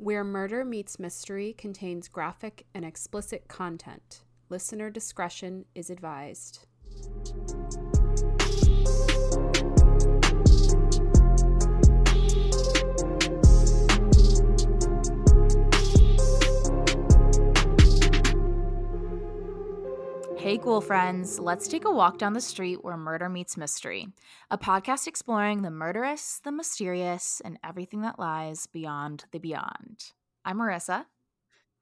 Where Murder Meets Mystery contains graphic and explicit content. Listener discretion is advised. Hey, cool friends, let's take a walk down the street where murder meets mystery. A podcast exploring the murderous, the mysterious, and everything that lies beyond the beyond. I'm Marissa.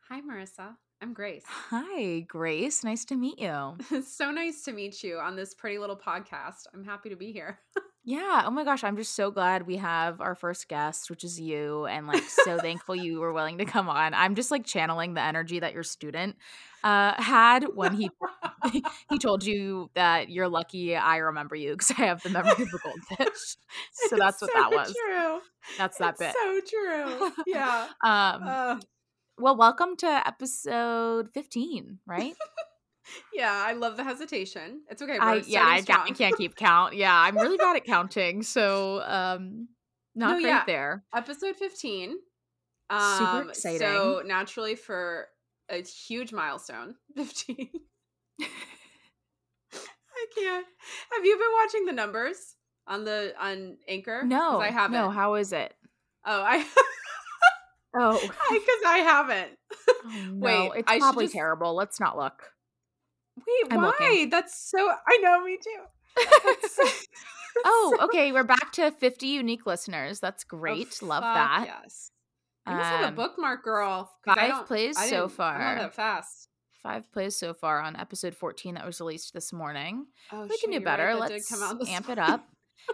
Hi, Marissa. I'm Grace. Hi, Grace. Nice to meet you. So nice to meet you on this pretty little podcast. I'm happy to be here. Yeah. Oh my gosh. I'm just so glad we have our first guest, which is you, and like so thankful you were willing to come on. I'm just like channeling the energy that your student uh, had when he he told you that you're lucky I remember you because I have the memory of a goldfish. So that's what so that was. True. That's that It's bit. So true. Yeah. Um, Uh, well, welcome to episode 15, right? Yeah. I love the hesitation. It's okay. I yeah, I, I can't keep count. Yeah, I'm really bad at counting, so um, not No, great yeah. there. episode 15 Super um, exciting. so naturally for a huge milestone 15 i can't have you been watching the numbers on the on Anchor? No, i haven't No, how is it? oh i Oh, because i haven't oh no, Wait, it's I probably just- terrible. Let's not look. Wait I'm why looking. that's so i know me too so- oh, so- okay, we're back to 50 unique listeners. That's Oh, great. Love fuck that. yes i must have a Um, bookmark girl. Five plays so didn't- I'm far. that fast Five plays so far on episode 14 that was released this morning. oh, we shit, can do you're right, better. Let's come out this amp it up.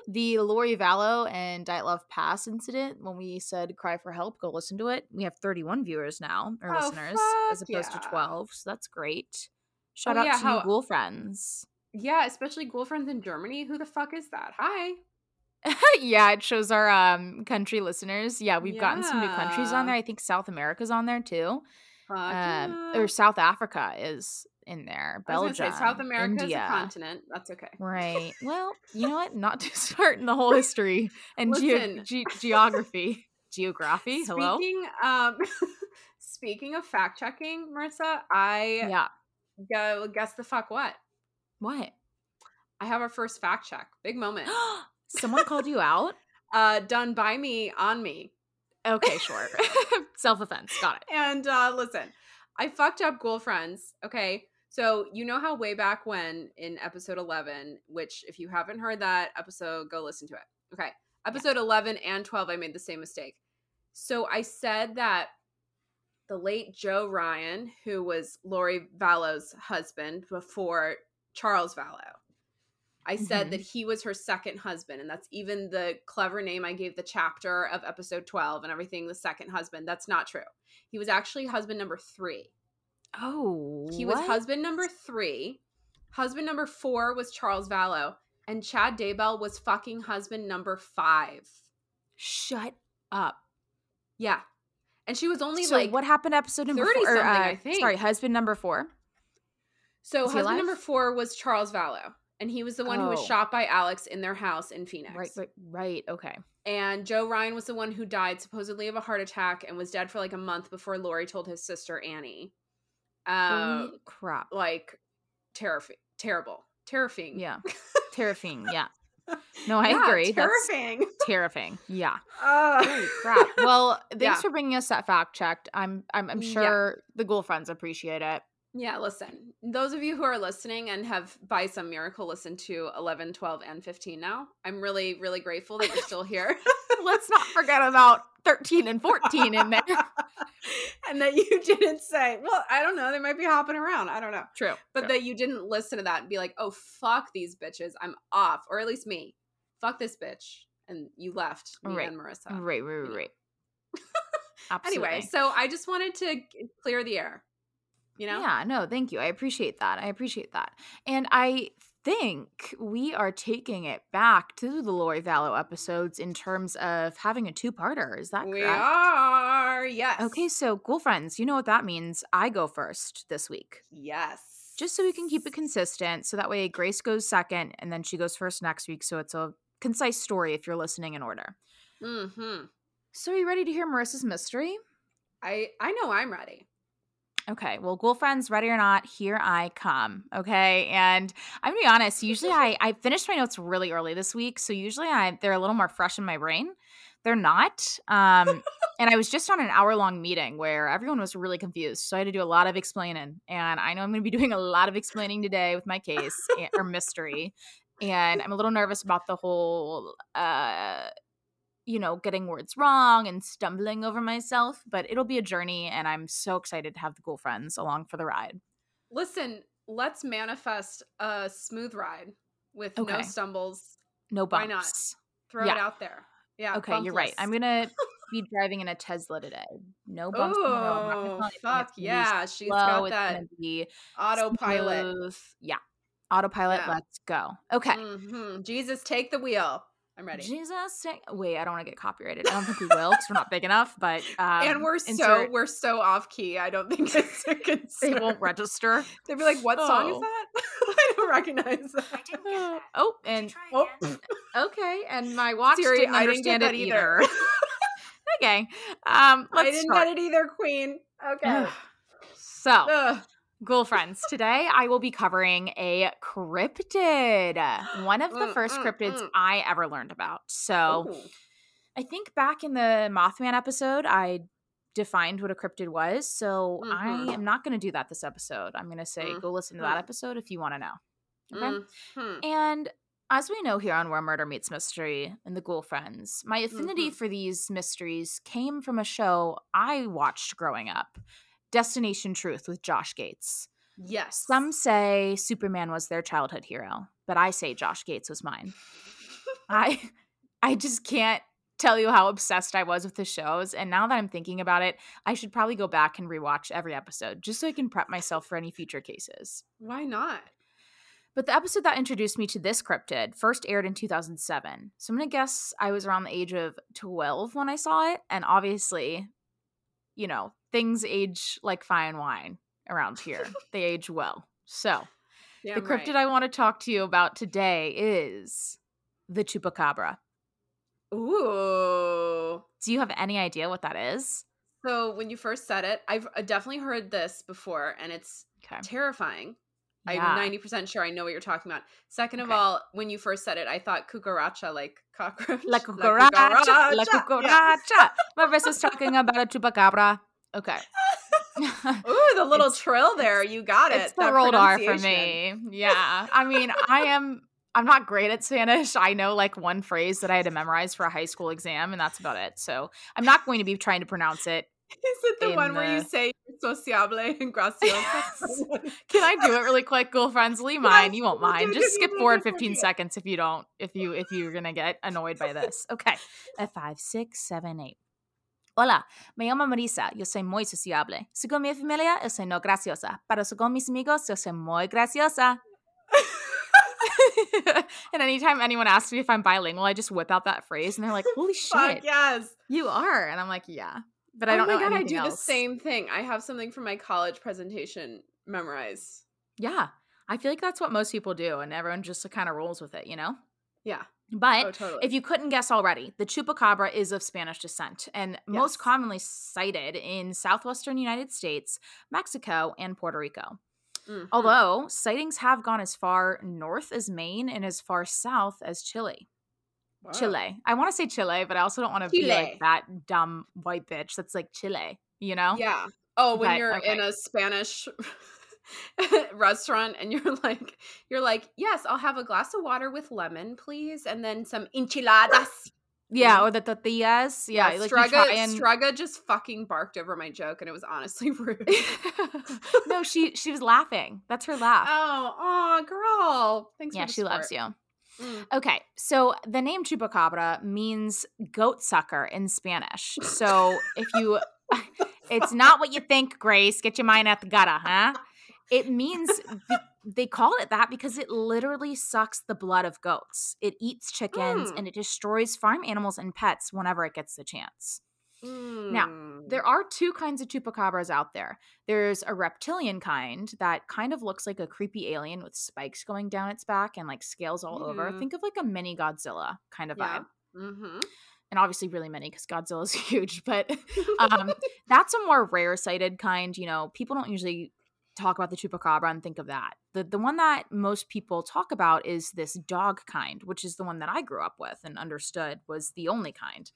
the Lori Vallow and Diet Love Pass incident, when we said cry for help, go listen to it. We have 31 viewers now, or Oh, listeners, as opposed to 12. So that's great. Shout Oh, out yeah, to how- ghoul friends. Yeah, especially ghoul friends in Germany. Who the fuck is that? Hi. yeah, it shows our um country listeners. Yeah, we've gotten some new countries on there. I think South America's on there too. Um, yeah. or South Africa is in there. Belgium, say South America is a continent. That's okay. Right. Well, you know what? Not to start in the whole history and Listen. ge- geography. Geography. Hello. Speaking um speaking of fact checking, Marissa, I Yeah. Go guess the fuck what? What? I have our first fact check. Big moment. Someone called you out? Uh done by me on me. Okay, sure. Self offense. Got it. And uh listen, I fucked up ghoul friends. Okay. So you know how way back when in episode 11, which if you haven't heard that episode, go listen to it. Okay. Episode 11 and 12, I made the same mistake. So I said that the late Joe Ryan, who was Lori Vallow's husband before Charles Vallow, I said Mhm. that he was her second husband. And that's even the clever name I gave the chapter of episode 12 and everything, the second husband. That's not true. He was actually husband number three. Oh. He was husband number three. Husband number four was Charles Vallow. And Chad Daybell was fucking husband number five. Shut up. Yeah. And she was only so like what happened episode number 30 four? Or, something, I uh, think. Sorry, husband number four. So husband number four was Charles Vallow. And he was the one who was Oh. shot by Alex in their house in Phoenix. Right, right, right. Okay. And Joe Ryan was the one who died supposedly of a heart attack and was dead for like a month before Lori told his sister Annie. Um, Holy crap. like terrifying, terrible, terrifying. Yeah. Terrifying. Yeah. No, I Yeah, agree. That's Terrifying. terrifying. Yeah. Uh, Holy crap. Well, thanks Yeah. for bringing us that fact checked. I'm I'm I'm Yeah. sure the ghoul friends appreciate it. Yeah, listen. Those of you who are listening and have by some miracle listened to 11, 12 and 15 now, I'm really really grateful that you're still here Let's not forget about 13 and 14 in there. and that you didn't say, well, I don't know, they might be hopping around, I don't know. True. But true. that you didn't listen to that and be like, "Oh, fuck these bitches. I'm off." Or at least me. Fuck this bitch. And you left me Right. and Marissa. right, right, right, right. Absolutely. Anyway, so I just wanted to clear the air. You know? Yeah, no, thank you. I appreciate that. I appreciate that. And I think we are taking it back to the Lori Vallow episodes in terms of having a two-parter. Is that We correct? are. Yes. Okay, so ghoul friends, you know what that means. I go first this week. Yes. just so we can keep it consistent. So that way Grace goes second and then she goes first next week. So it's a concise story if you're listening in order. Mhm. So are you ready to hear Marissa's mystery? I I know I'm ready. Okay, well, ghoul friends, ready or not, here I come. Okay, and I'm gonna be honest. Usually, I I finished my notes really early this week, so usually I they're a little more fresh in my brain. They're not. Um, and I was just on an hour long meeting where everyone was really confused, so I had to do a lot of explaining. And I know I'm gonna be doing a lot of explaining today with my case or mystery, and I'm a little nervous about the whole uh you know, getting words wrong and stumbling over myself, but it'll be a journey and I'm so excited to have the cool friends along for the ride. Listen, let's manifest a smooth ride with okay. no stumbles. No bumps. Why not? Throw yeah. it out there. Yeah. Okay, bumpless. you're right. I'm gonna be driving in a Tesla today. No bumps. Oh, fuck yeah! She's got that autopilot. Smooth. Yeah, autopilot. Yeah. Let's go. Okay. Mm-hmm. Jesus, take the wheel. I'm ready. Jesus, wait, I don't want to get copyrighted. I don't think we will because we're not big enough. But um, and we're insert- so we're so off key. I don't think it's a concern. they won't register. They'd be like, "What oh. song is oh. that? I don't recognize that." I didn't get that. Oh, and oh. okay, and my watch Siri, didn't I understand didn't it either. either. okay, um, I didn't start. get it either, Queen. Okay, so. Ugh. Ghoul friends, today I will be covering a cryptid, one of the mm, first mm, cryptids mm. I ever learned about. So Ooh. I think back in the Mothman episode, I defined what a cryptid was. So mm-hmm. I am not going to do that this episode. I'm going to say mm-hmm. go listen to that episode if you want to know. Okay. Mm-hmm. And as we know here on Where Murder Meets Mystery and the Ghoul Friends, my affinity mm-hmm. for these mysteries came from a show I watched growing up. Destination Truth with Josh Gates. Yes. Some say Superman was their childhood hero, but I say Josh Gates was mine. I I just can't tell you how obsessed I was with the shows. And now that I'm thinking about it, I should probably go back and rewatch every episode just so I can prep myself for any future cases. Why not? But the episode that introduced me to this cryptid first aired in 2007. So I'm going to guess I was around the age of 12 when I saw it. And obviously, you know, things age like fine wine around here. they age well. So, the cryptid right. I want to talk to you about today is the chupacabra. Ooh. Do you have any idea what that is? So, when you first said it, I've uh, definitely heard this before and it's okay. terrifying. Yeah. I'm 90% sure I know what you're talking about. Second of okay. all, when you first said it, I thought cucaracha, like cockroach. La cucaracha. La cucaracha. La cucaracha. Yeah. versus talking about a chupacabra. Okay. Ooh, the little it's, trill there. You got it. It's the rolled R for me. Yeah. I mean, I am I'm not great at Spanish. I know like one phrase that I had to memorize for a high school exam, and that's about it. So I'm not going to be trying to pronounce it. Is it the one the... where you say sociable and graciosa? Can I do it really quick, ghoul friends? Leave mine. You won't mind. Just skip forward 15 seconds if you don't, if you if you're gonna get annoyed by this. Okay. At five, six, seven, eight. Hola, me llamo Marisa, yo soy muy sociable. Según mi familia, yo soy no graciosa, pero según mis amigos, yo soy muy graciosa. and anytime anyone asks me if I'm bilingual, I just whip out that phrase and they're like, holy shit. Fuck yes. You are. And I'm like, yeah. But I oh don't oh my know God, I do else. the same thing. I have something from my college presentation memorized. Yeah. I feel like that's what most people do, and everyone just kind of rolls with it, you know? Yeah. But oh, totally. if you couldn't guess already, the chupacabra is of Spanish descent and yes. most commonly sighted in southwestern United States, Mexico, and Puerto Rico. Mm-hmm. Although sightings have gone as far north as Maine and as far south as Chile. Wow. Chile. I want to say Chile, but I also don't want to be like that dumb white bitch that's like Chile, you know? Yeah. Oh, when but, you're okay. in a Spanish restaurant and you're like you're like yes i'll have a glass of water with lemon please and then some enchiladas. Yeah or the tortillas. Yeah, yeah like and... Strega just fucking barked over my joke and it was honestly rude. No she she was laughing. That's her laugh. Oh oh girl. Thanks yeah she loves you. Mm. Okay, so the name chupacabra means goat sucker in Spanish. So if you, it's not what you think, Grace. Get your mind out the gutter, huh? It means they call it that because it literally sucks the blood of goats. It eats chickens mm. and it destroys farm animals and pets whenever it gets the chance. Mm. Now, there are two kinds of chupacabras out there. There's a reptilian kind that kind of looks like a creepy alien with spikes going down its back and like scales all mm. over. Think of like a mini Godzilla kind of yeah. vibe. Mm-hmm. and obviously really many because Godzilla is huge, but um, that's a more rare sighted kind. You know, people don't usually talk about the chupacabra and think of that. The the one that most people talk about is this dog kind, which is the one that I grew up with and understood was the only kind.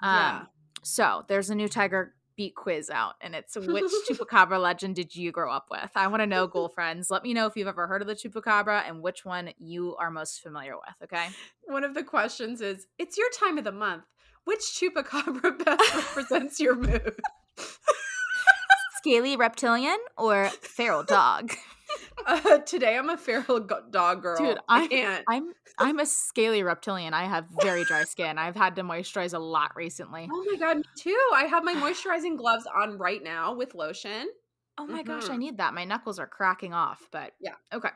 Um, Yeah. So there's a new Tiger Beat quiz out, and it's which chupacabra legend did you grow up with? I want to know, ghoul friends. Let me know if you've ever heard of the chupacabra and which one you are most familiar with. Okay. One of the questions is It's your time of the month. Which chupacabra best represents your mood? Scaly reptilian or feral dog? Uh, today I'm a feral dog girl. Dude, I I- can't. I'm I'm a scaly reptilian. I have very dry skin. I've had to moisturize a lot recently. Oh my god, me too. I have my moisturizing gloves on right now with lotion. Oh my gosh, I Mhm. need that. My knuckles are cracking off, but Yeah. Okay.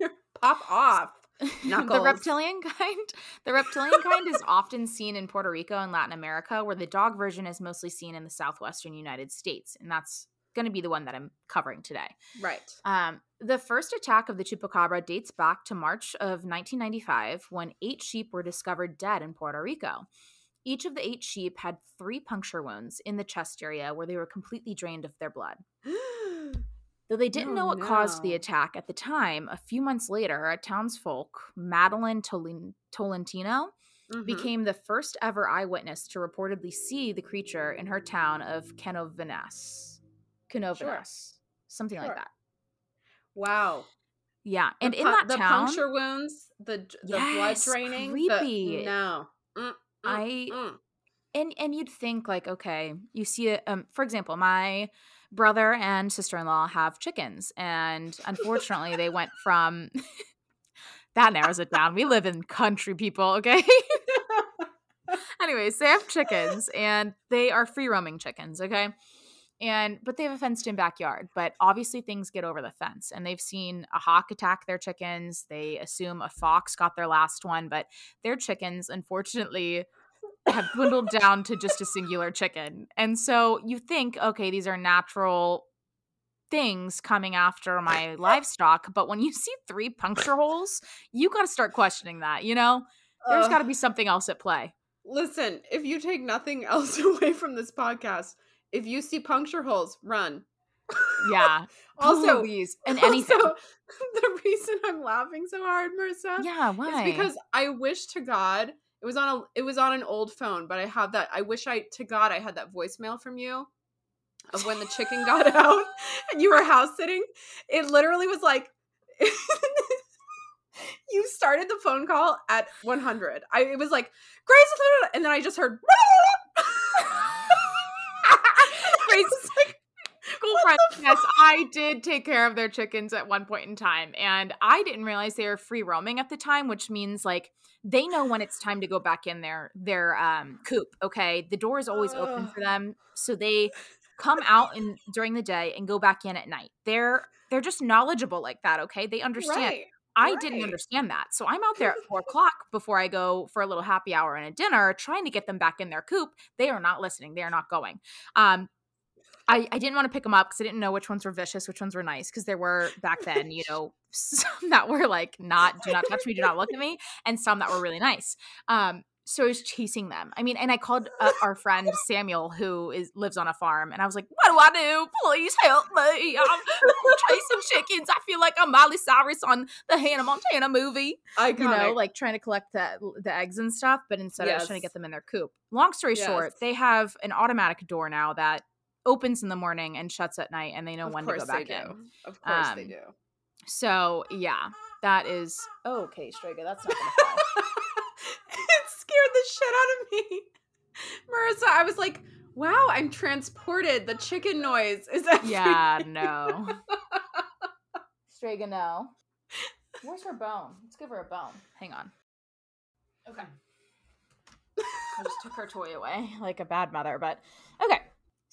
Pop off. Knuckles. The reptilian kind, the reptilian kind is often seen in Puerto Rico and Latin America, where the dog version is mostly seen in the southwestern United States, and that's going to be the one that I'm covering today. Right. Um, the first attack of the chupacabra dates back to March of 1995 when eight sheep were discovered dead in Puerto Rico. Each of the eight sheep had three puncture wounds in the chest area where they were completely drained of their blood. Though they didn't Oh, know what caused the attack at the time, a few months later, a townsfolk, Madeline Tolin- Tolentino, Mhm. became the first ever eyewitness to reportedly see the creature in her town of Canovanas. Canovanas. Something Sure. like that. Wow. Yeah. And the in that the town, puncture wounds, the the blood draining, creepy. The, no. Mm, mm, I mm. and and you'd think like okay you see it um for example my brother and sister-in-law have chickens and unfortunately they went from that narrows it down we live in country people okay anyways they have chickens and they are free roaming chickens okay and but they have a fenced in backyard but obviously things get over the fence and they've seen a hawk attack their chickens they assume a fox got their last one but their chickens unfortunately have dwindled down to just a singular chicken. And so you think, okay, these are natural things coming after my livestock, but when you see three puncture holes, you got to start questioning that, you know? there's got to be something else at play. Listen, if you take nothing else away from this podcast, if you see puncture holes, run. Yeah. Also, please, and anything. Also, the reason I'm laughing so hard, Marissa, yeah, is why? because I wish to God it was on a it was on an old phone, but I have that. I wish I to God I had that voicemail from you of when the chicken got out and you were house sitting. It literally was like. you started the phone call at 100. I it was like Grace, and then I just heard. Cool friend. Yes, I did take care of their chickens at one point in time, and I didn't realize they were free roaming at the time, which means like they know when it's time to go back in their their um coop. Okay, the door is always open for them, so they come out in during the day and go back in at night. They're they're just knowledgeable like that. Okay, they understand. Right. I didn't understand that. So I'm out there at four o'clock before I go for a little happy hour and a dinner, trying to get them back in their coop. They are not listening. They are not going. Um, I, I didn't want to pick them up because I didn't know which ones were vicious, which ones were nice. Because there were back then, you know, some that were like not do not touch me, do not look at me, and some that were really nice. Um, so I was chasing them. I mean, and I called uh, our friend Samuel, who is lives on a farm, and I was like, "What do I do? Please help me! I'm chasing chickens. I feel like I'm Miley Cyrus on the Hannah Montana movie." Iconic. you know, like trying to collect the the eggs and stuff, but instead I was trying to get them in their coop. Long story short, they have an automatic door now that opens in the morning and shuts at night, and they know of when to go back they in. do. Of course they Um, do. So yeah, that is okay, Strega. That's not gonna fly. it scared the shit out of me. Marissa, I was like, wow, I'm transported. The chicken noise is everywhere. yeah, no. Strega, no. Where's her bone? Let's give her a bone. Hang on. Okay. I just took her toy away like a bad mother, but okay.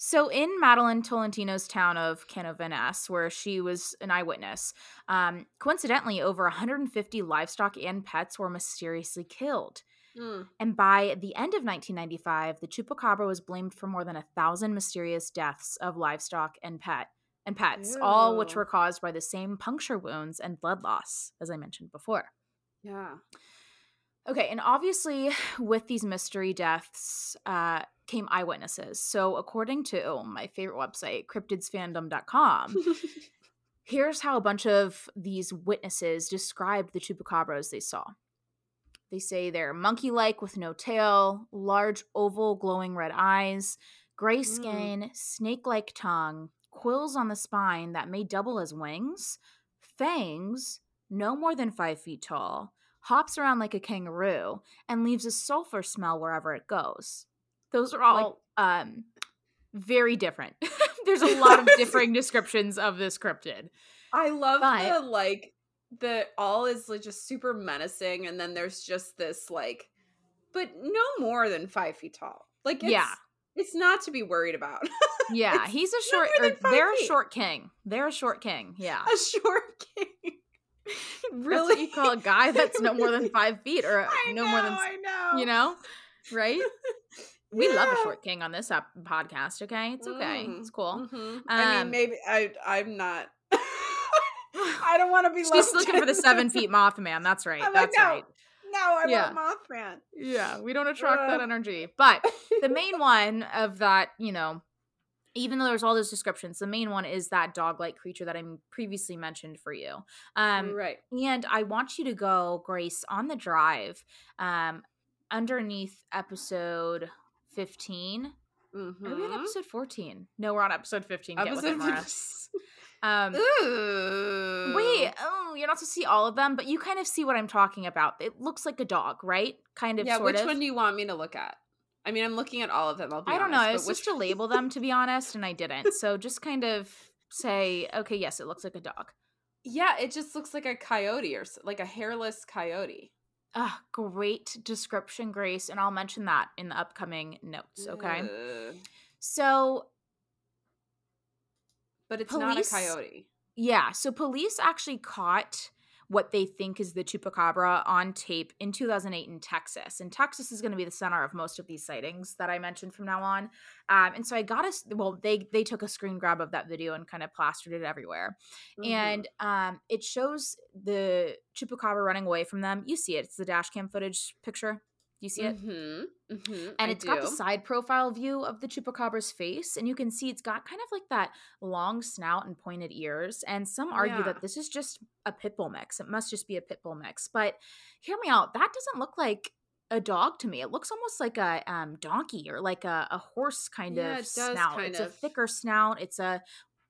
So in Madeline Tolentino's town of Canovanas, where she was an eyewitness, um, coincidentally, over 150 livestock and pets were mysteriously killed. Mm. And by the end of 1995, the chupacabra was blamed for more than a thousand mysterious deaths of livestock and pet and pets, all which were caused by the same puncture wounds and blood loss, as I mentioned before. Yeah. Okay, and obviously, with these mystery deaths uh, came eyewitnesses. So, according to oh, my favorite website, cryptidsfandom.com, here's how a bunch of these witnesses described the chupacabras they saw. They say they're monkey like with no tail, large oval glowing red eyes, gray Mm. skin, snake like tongue, quills on the spine that may double as wings, fangs, no more than five feet tall, hops around like a kangaroo, and leaves a sulfur smell wherever it goes. Those are all um, very different. There's a lot of differing descriptions of this cryptid. I love But- the like the all is like just super menacing, and then there's just this like, but no more than five feet tall. Like, it's, Yeah. it's not to be worried about. Yeah, he's a short. they're a short king. They're a short king. Yeah, a short king. That's really? what you call a guy that's no more than five feet, or I no know, more than I know. you know, right? We love a short king on this podcast. Okay, it's okay. Mhm, It's cool. mhm. I Um, mean, maybe I. I'm not. I don't want to be. She's looking for the seven feet Mothman. That's right. I'm like, That's no, right. No, I Yeah. want Mothman. Yeah, we don't attract that energy. But the main one of that, you know, even though there's all those descriptions, the main one is that dog-like creature that I previously mentioned for you. Um, right. And I want you to go, Grace, on the drive um, underneath episode 15. Are we on Mhm. episode 14? No, we're on episode 15. Get with it, Episode Mara. 15. Um, Ooh. wait, oh, you're not to see all of them, but you kind of see what I'm talking about. It looks like a dog, right? Kind of, Yeah, which of. one do you want me to look at? I mean, I'm looking at all of them. I'll be I don't know. honest, It's but just which to label them, to be honest, and I didn't. So just kind of say, okay, yes, it looks like a dog. Yeah, it just looks like a coyote or like a hairless coyote. Ah, great description, Grace, and I'll mention that in the upcoming notes. Okay. Ugh. So But it's Police- not a coyote. Yeah, so police actually caught what they think is the chupacabra on tape in 2008 in Texas. And Texas is going to be the center of most of these sightings that I mentioned from now on. Um, and so I got a well, they they took a screen grab of that video and kind of plastered it everywhere. Mhm. And um, it shows the chupacabra running away from them. You see it; it's the dash cam footage picture. Do you see it? Mhm, mhm, and I it's got the side profile view of the chupacabra's face and you can see it's got kind of like that long snout and pointed ears and some argue Yeah. that this is just a pit bull mix. It must just be a pit bull mix but hear me out that doesn't look like a dog to me. It looks almost like a um, donkey or like a, a horse kind Yeah, of it snout. kind it's a thicker snout. It's a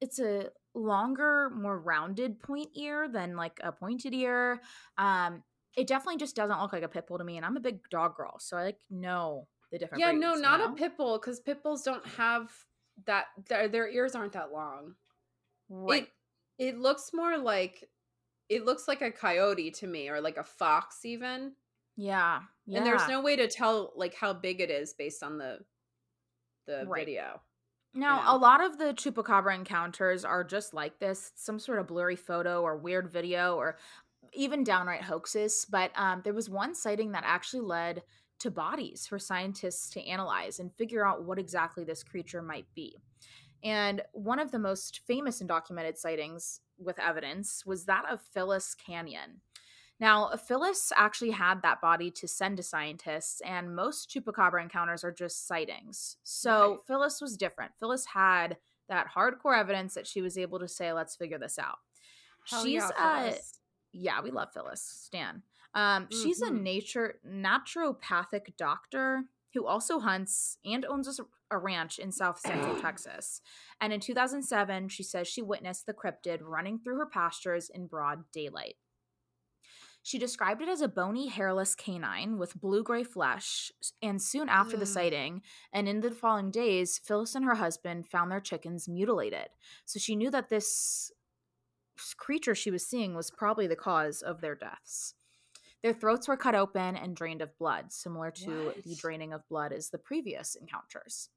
it's a longer more rounded point ear than like a pointed ear. Um it definitely just doesn't look like a pit bull to me and i'm a big dog girl so i like know the different Yeah, no, breeds, you not know? a pit bull because pit bulls don't have that. Their, their ears aren't that long. right It it looks more like it looks like a coyote to me, or like a fox even. yeah yeah And there's no way to tell like how big it is based on the the Right. video. now know? a lot of the chupacabra encounters are just like this some sort of blurry photo or weird video or even downright hoaxes but um, there was one sighting that actually led to bodies for scientists to analyze and figure out what exactly this creature might be and one of the most famous and documented sightings with evidence was that of Phyllis Canion Now, Phyllis actually had that body to send to scientists, and most chupacabra encounters are just sightings. So Right. Phyllis was different. Phyllis had that hardcore evidence that she was able to say, "Let's figure this out." Hell she's yeah, uh. Yeah, we love Phyllis Stan. Um, she's a Mhm. nature naturopathic doctor who also hunts and owns a ranch in South Central Texas. And in 2007, she says she witnessed the cryptid running through her pastures in broad daylight. She described it as a bony, hairless canine with blue gray flesh. And soon after the sighting, and in the following days, Phyllis and her husband found their chickens mutilated. So she knew that this creature she was seeing was probably the cause of their deaths. Their throats were cut open and drained of blood, similar to the draining of blood as the previous encounters.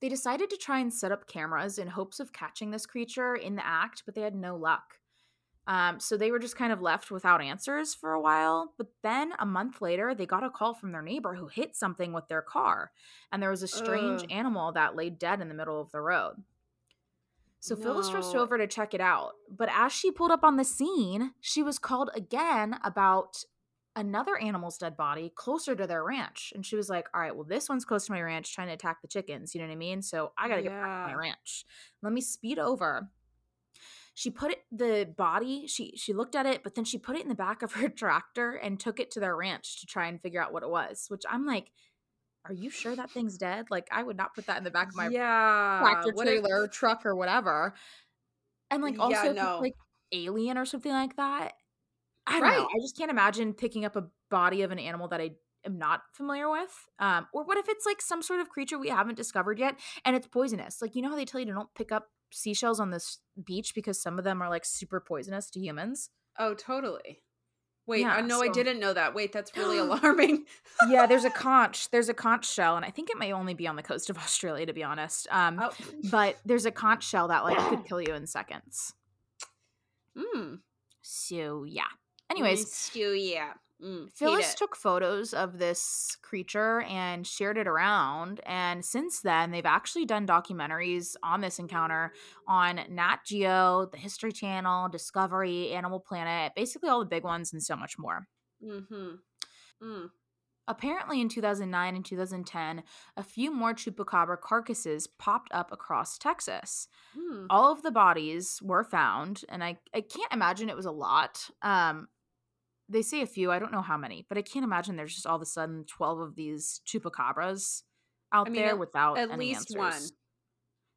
They decided to try and set up cameras in hopes of catching this creature in the act, but they had no luck. Um, so they were just kind of left without answers for a while. But then a month later, they got a call from their neighbor who hit something with their car, and there was a strange Ugh. animal that lay dead in the middle of the road. So Phyllis rushed over to check it out. But as she pulled up on the scene, she was called again about another animal's dead body closer to their ranch. And she was like, All right, well, this one's close to my ranch trying to attack the chickens. You know what I mean? So I got to get back to my ranch. Let me speed over. She put it the body, she she looked at it, but then she put it in the back of her tractor and took it to their ranch to try and figure out what it was, which I'm like, Are you sure that thing's dead? Like I would not put that in the back of my yeah. tractor what if- trailer, truck, or whatever. And like also Yeah, no. like alien or something like that. I don't Right. know. I just can't imagine picking up a body of an animal that I am not familiar with. Um, or what if it's like some sort of creature we haven't discovered yet and it's poisonous? Like you know how they tell you to don't pick up seashells on this beach because some of them are like super poisonous to humans. Oh, totally. Wait, Yeah, I know I didn't know that. Wait, that's really alarming. yeah, there's a conch. There's a conch shell, and I think it may only be on the coast of Australia, to be honest. Um, oh. but there's a conch shell that like could kill you in seconds. Mm. So yeah. Anyways, so yeah. Mm, Phyllis took photos of this creature and shared it around. And since then, they've actually done documentaries on this encounter on Nat Geo, the History Channel, Discovery, Animal Planet, basically all the big ones, and so much more. Mhm. Mm. Apparently, in 2009 and 2010, a few more chupacabra carcasses popped up across Texas. Mm. All of the bodies were found, and I, I can't imagine it was a lot. Um, they say a few, I don't know how many, but I can't imagine there's just all of a sudden 12 of these chupacabras out I mean, there at- without At any least answers. one.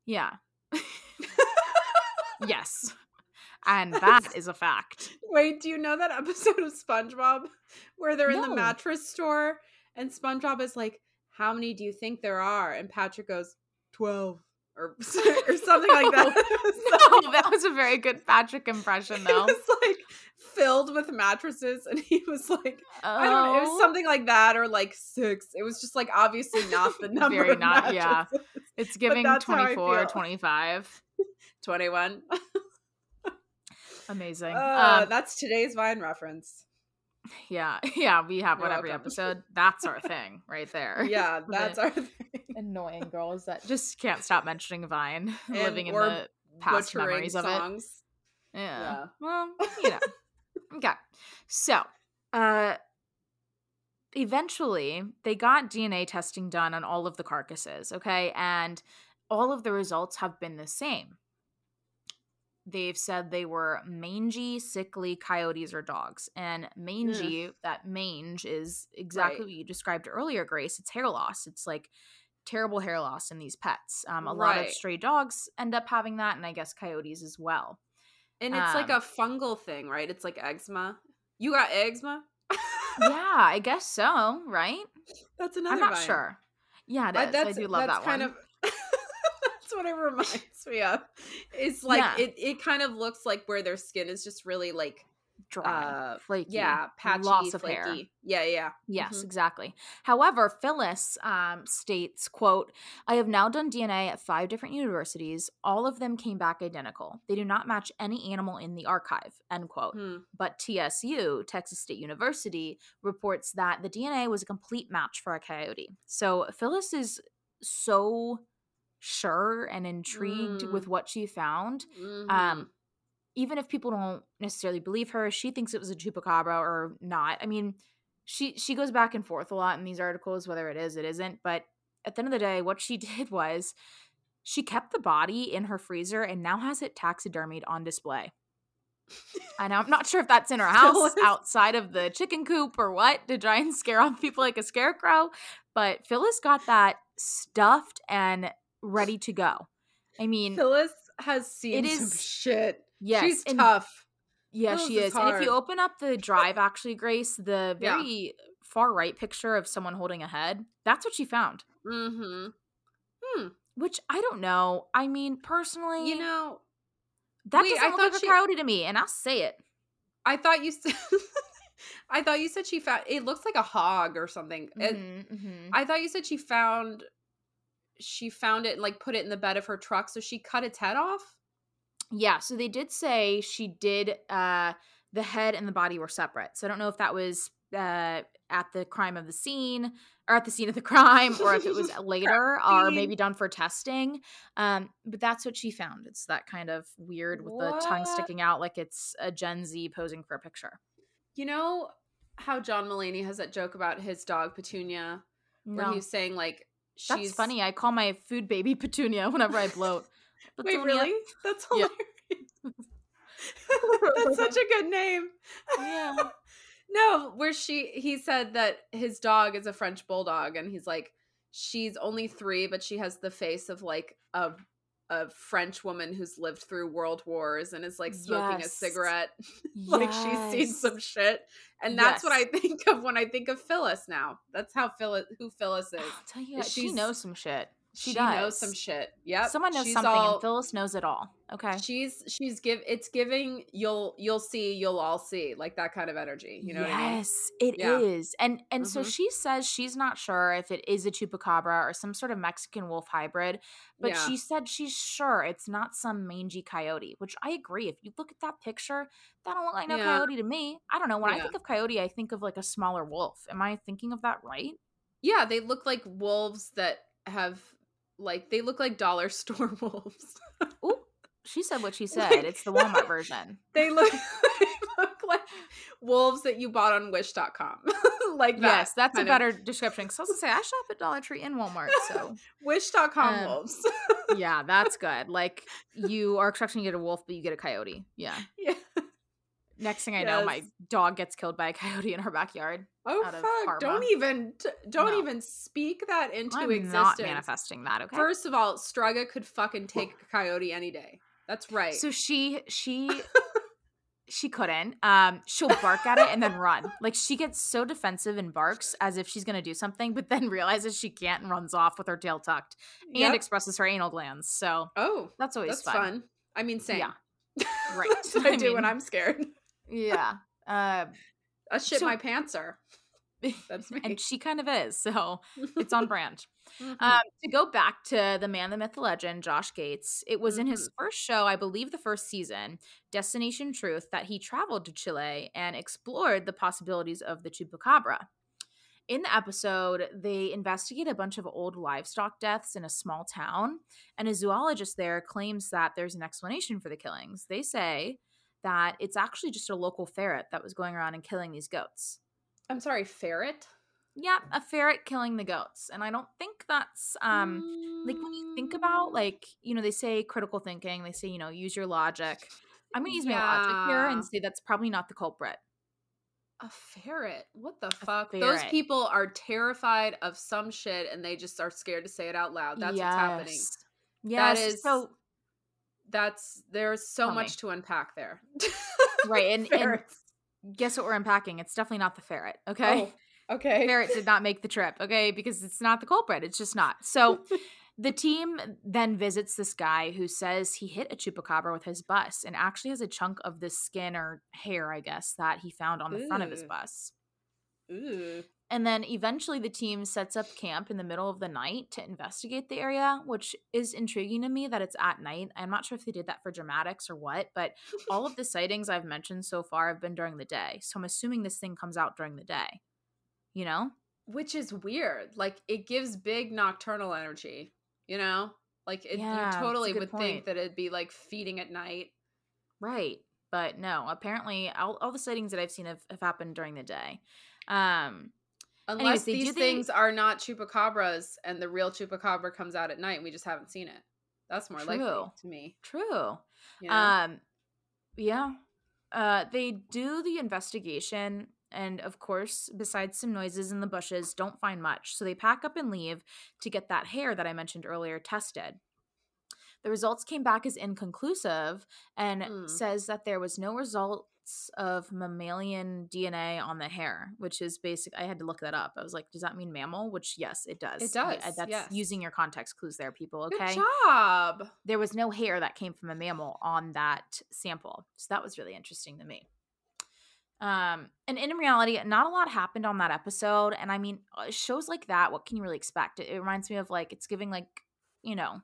Yeah. yes. And that is a fact. Wait, do you know that episode of SpongeBob where they're in the mattress store and SpongeBob is like, "How many do you think there are?" And Patrick goes, 12 or or something like that. Was No, that was a very good Patrick impression, though. It was like filled with mattresses, and he was like, I don't know, it Oh. was something like that, or like six. It was just like obviously not the number. Very of not- yeah. It's giving that's 24, feel. 25. 21. Amazing. Uh, Um, that's today's Vine reference. Yeah, yeah, we have You're one every welcome. episode. That's our thing right there. Yeah, that's our thing. Annoying girls that just can't stop mentioning Vine, And- living in the past Butchering memories of it. Yeah. Yeah. Well, you know. okay. So, uh eventually they got DNA testing done on all of the carcasses, okay? And all of the results have been the same. They've said they were mangy, sickly coyotes or dogs. And mangy, that mange is exactly Right. what you described earlier, Grace. It's hair loss. It's like terrible hair loss in these pets. Um, a lot of stray dogs end up having that, and I guess coyotes as well. And it's like Um, a fungal thing, right? It's like eczema. You got eczema? yeah, I guess so, right? That's another I'm not Vine. sure. Yeah, it is. I, I, do love that's that kind one. of what it reminds me of. It's like Yeah. it, it kind of looks like where their skin is just really like Dry, uh flaky, yeah, patchy, loss of flaky. hair. Yeah, yeah. Yes, Mhm. exactly. However, Phyllis um, states, "quote I have now done DNA at five different universities. All of them came back identical. They do not match any animal in the archive." End quote. Hmm. But TSU, Texas State University, reports that the DNA was a complete match for a coyote. So Phyllis is so sure and intrigued Mm. with what she found. Mhm. Um, even if people don't necessarily believe her, she thinks it was a chupacabra or not. I mean, she she goes back and forth a lot in these articles, whether it is, it isn't. But at the end of the day, what she did was she kept the body in her freezer and now has it taxidermied on display. And I'm not sure if that's in her house, outside of the chicken coop, or what to try and scare off people like a scarecrow. But Phyllis got that stuffed and ready to go. I mean, Phyllis has seen it some shit. yes, She's and- tough. Yeah, Phyllis she is is. And if you open up the drive, actually, Grace, the Yeah. very far right picture of someone holding a head, that's what she found. Mm-hmm. Hmm. Which I don't know. I mean, personally, You know, that wait, doesn't I look like she- a coyote to me, and I'll say it. I thought you said I thought you said she found it looks like a hog or something. It- Mhm, mhm. I thought you said she found she found it and like put it in the bed of her truck, so she cut its head off. yeah, so they did say she did. Uh, the head and the body were separate. So I don't know if that was uh, at the crime of the scene or at the scene of the crime, or if it was later or maybe done for testing. Um, but that's what she found. It's that kind of weird with the tongue sticking out like it's a Gen Z posing for a picture. You know, how John Mulaney has that joke about his dog Petunia, where he's saying like she's That's funny. I call my food baby Petunia whenever I bloat. Wait, really? That's Yeah. hilarious. That's such a good name. Yeah. no, where she he said that his dog is a French bulldog, and he's like, she's only three, but she has the face of like a a French woman who's lived through world wars and is like smoking a Yes. cigarette, like she's seen some shit. And that's what I think of when I think of Phyllis now. That's how Phyllis who Phyllis is. I'll tell you, what, she knows some shit. She, She, does. knows some shit. Yeah, Someone knows she's something, all- and Phyllis knows it all. Okay. She's she's give it's giving you'll you'll see you'll all see like that kind of energy. You know what I mean? yes, it is. Yeah. And and so Mhm. she says she's not sure if it is a chupacabra or some sort of Mexican wolf hybrid, but Yeah. she said she's sure it's not some mangy coyote, which I agree. If you look at that picture, that don't look like no Yeah. coyote to me. I don't know. When I think of coyote, I think of like a smaller wolf. Am I thinking of that right? Yeah, they look like wolves that have like they look like dollar store wolves. Ooh, she said what she said. Like- it's the Walmart version. they look they look like wolves that you bought on wish.com. like that. Yes, that's a of- better description. Because I was gonna say I shop at Dollar Tree and Walmart, so wish.com Um, wolves. yeah, that's good. Like you are expecting to get a wolf, but you get a coyote. Yeah. yeah. Next thing I know, my dog gets killed by a coyote in her backyard. Oh fuck. Don't even don't No. even speak that into I'm existence. not manifesting that. Okay. First of all, Strega could fucking take a coyote any day. That's right. so she she she couldn't. Um, she'll bark at it and then run. Like she gets so defensive and barks as if she's gonna do something, but then realizes she can't and runs off with her tail tucked and Yep. expresses her anal glands. So oh, that's always that's fun. fun. I mean, same. Yeah. Right. I, I do when I'm scared. Yeah. Uh, I shit So- my pants are. That's me. and she kind of is. So it's on brand. Mhm. Um, to go back to the man, the myth, the legend, Josh Gates, it was in his Mm-hmm. first show, I believe the first season, Destination Truth, that he traveled to Chile and explored the possibilities of the chupacabra. In the episode, they investigate a bunch of old livestock deaths in a small town, and a zoologist there claims that there's an explanation for the killings. They say that it's actually just a local ferret that was going around and killing these goats. I'm sorry, ferret. Yeah, a ferret killing the goats. And I don't think that's um like when you think about like, you know, they say critical thinking, they say, you know, use your logic. I'm gonna use my logic here and say that's probably not the culprit. A ferret? What the fuck? Those people are terrified of some shit and they just are scared to say it out loud. That's what's happening. Yes. That is so That's there's so Tell me. much to unpack there. right, and, and guess what we're unpacking? It's definitely not the ferret, okay? Oh, okay. ferret did not make the trip, okay? Because it's not the culprit. It's just not. So the team then visits this guy who says he hit a chupacabra with his bus and actually has a chunk of the skin or hair, I guess, that he found on the front of his bus. Ooh. And then eventually the team sets up camp in the middle of the night to investigate the area, which is intriguing to me that it's at night. I'm not sure if they did that for dramatics or what, but all of the sightings I've mentioned so far have been during the day. So I'm assuming this thing comes out during the day. You know? Which is weird. Like it gives big nocturnal energy, you know? Like it, Yeah, you totally would point. think that it'd be like feeding at night. Right. But no, apparently all, all the sightings that I've seen have, have happened during the day. Um, Unless Anyways, these the- things are not chupacabras and the real chupacabra comes out at night and we just haven't seen it. That's more likely to me. true. You know? Um, yeah. Uh, they do the investigation, and of course, besides some noises in the bushes, don't find much. So they pack up and leave to get that hair that I mentioned earlier tested. The results came back as inconclusive and Hmm. says that there was no of mammalian DNA on the hair, which is basic. I had to look that up. I was like, does that mean mammal? Which, yes, it does. It does, that's yes. using your context clues there, people. Okay Good job. there was no hair that came from a mammal on that sample. So that was really interesting to me. Um, and in reality, not a lot happened on that episode. And I mean, uh, shows like that, what can you really expect? It, it reminds me of like it's giving like, you know,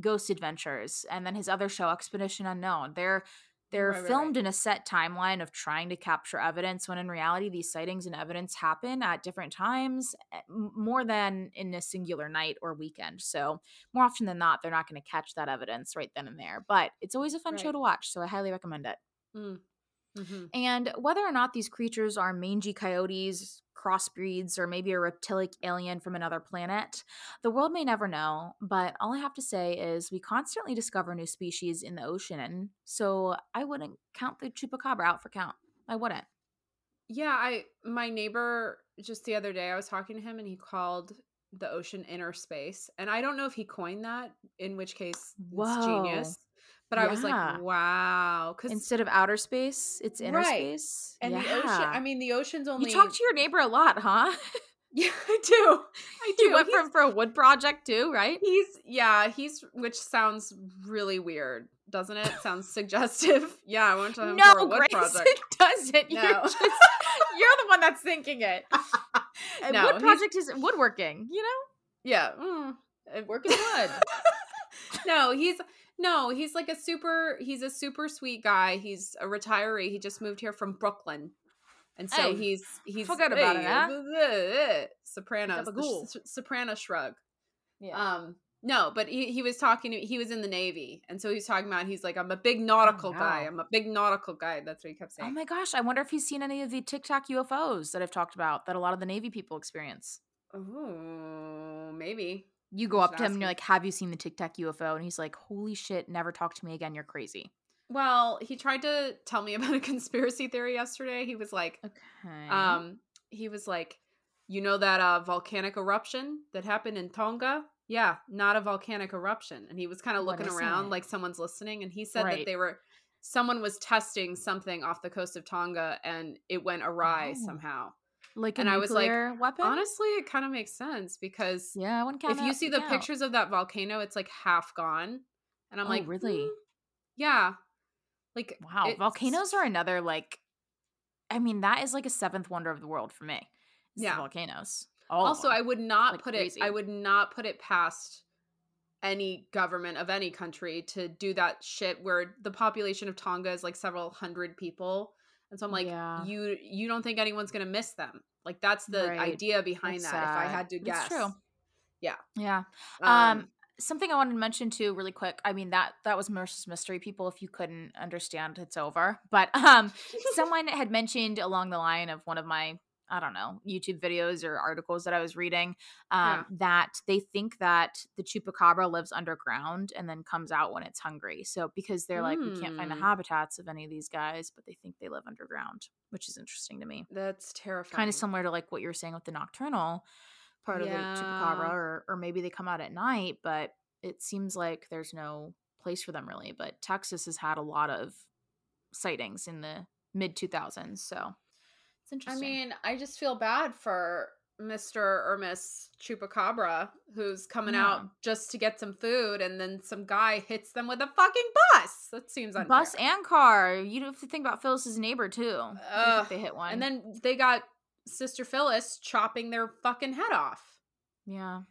Ghost Adventures, and then his other show, Expedition Unknown. They're they're Right, right, filmed in a set timeline of trying to capture evidence when in reality these sightings and evidence happen at different times eh, more than in a singular night or weekend. So more often than not they're not going to catch that evidence right then and there. But it's always a fun show to watch so i highly recommend it. Mm. Mhm. And whether or not these creatures are mangy coyotes, crossbreeds, or maybe a reptilic alien from another planet, the world may never know. But all I have to say is we constantly discover new species in the ocean, so I wouldn't count the chupacabra out for count. I wouldn't. Yeah, I my neighbor just the other day I was talking to him and he called the ocean inner space. And I don't know if he coined that, in which case it's genius. But I was like, wow, cuz Instead of outer space, it's inner Right. space. and yeah. the ocean, I mean the ocean's only you talk to your neighbor a lot, huh? Yeah, I do. I do. you went He's- from for a wood project too, right? He's yeah, he's which sounds really weird, doesn't it? Sounds suggestive. Yeah, I went to him for a wood Grace, project. it doesn't. You're just you're the one that's thinking it. No, wood project is woodworking, you know? Yeah. mm, Working wood. no, he's no, he's like a super he's a super sweet guy. He's a retiree. He just moved here from Brooklyn. And so Hey, he's he's forget about it, hey, huh? Sopranos. the soprano shrug. Yeah. Um no, but he, he was talking to he was in the Navy. And so he's talking about he's like, I'm a big nautical guy. I'm a big nautical guy. That's what he kept saying. oh my gosh, I wonder if he's seen any of the Tic Tac UFOs that I've talked about that a lot of the Navy people experience. Oh, maybe. You go up to him and you're like, Have you seen the Tic Tac UFO? And he's like, Holy shit, never talk to me again. You're crazy. Well, he tried to tell me about a conspiracy theory yesterday. He was like, Okay. um, he was like, you know that uh volcanic eruption that happened in Tonga? Yeah, not a volcanic eruption. And he was kind of looking around it? like someone's listening. And he said Right. that they were someone was testing something off the coast of Tonga and it went awry Oh. somehow. Like and I was like, weapon? Honestly, it kind of makes sense because yeah, I wouldn't if you see the pictures of that volcano, it's like half gone. And I'm Oh, like, really? "Mm, yeah. Like Wow, volcanoes are another like I mean, that is like a seventh wonder of the world for me. Yeah. volcanoes. All also i would not like put crazy. it i would not put it past any government of any country to do that shit where the population of tonga is like several hundred people and so i'm like Yeah. you you don't think anyone's gonna miss them like that's the Right. idea behind That's that if i had to That's guess true. yeah yeah. um, Um, something I wanted to mention too, really quick. I mean that that was Mercer's mystery. People, if you couldn't understand, it's over. But um, someone had mentioned along the line of one of my I don't know YouTube videos or articles that I was reading um, Yeah. that they think that the chupacabra lives underground and then comes out when it's hungry. So because they're like we can't find the Hmm. habitats of any of these guys, but they think they live underground, which is interesting to me. that's terrifying Kind of similar to like what you were saying with the nocturnal part of the chupacabra, or or maybe they come out at night, but it seems like there's no place for them really. But Texas has had a lot of sightings in the mid 2000s, so it's i mean i just feel bad for mr or miss chupacabra who's coming Yeah. out just to get some food and then some guy hits them with a fucking bus that seems unfair. bus and car. You have to think about Phyllis's neighbor too. Think they hit one, And then they got Sister Phyllis chopping their fucking head off. yeah,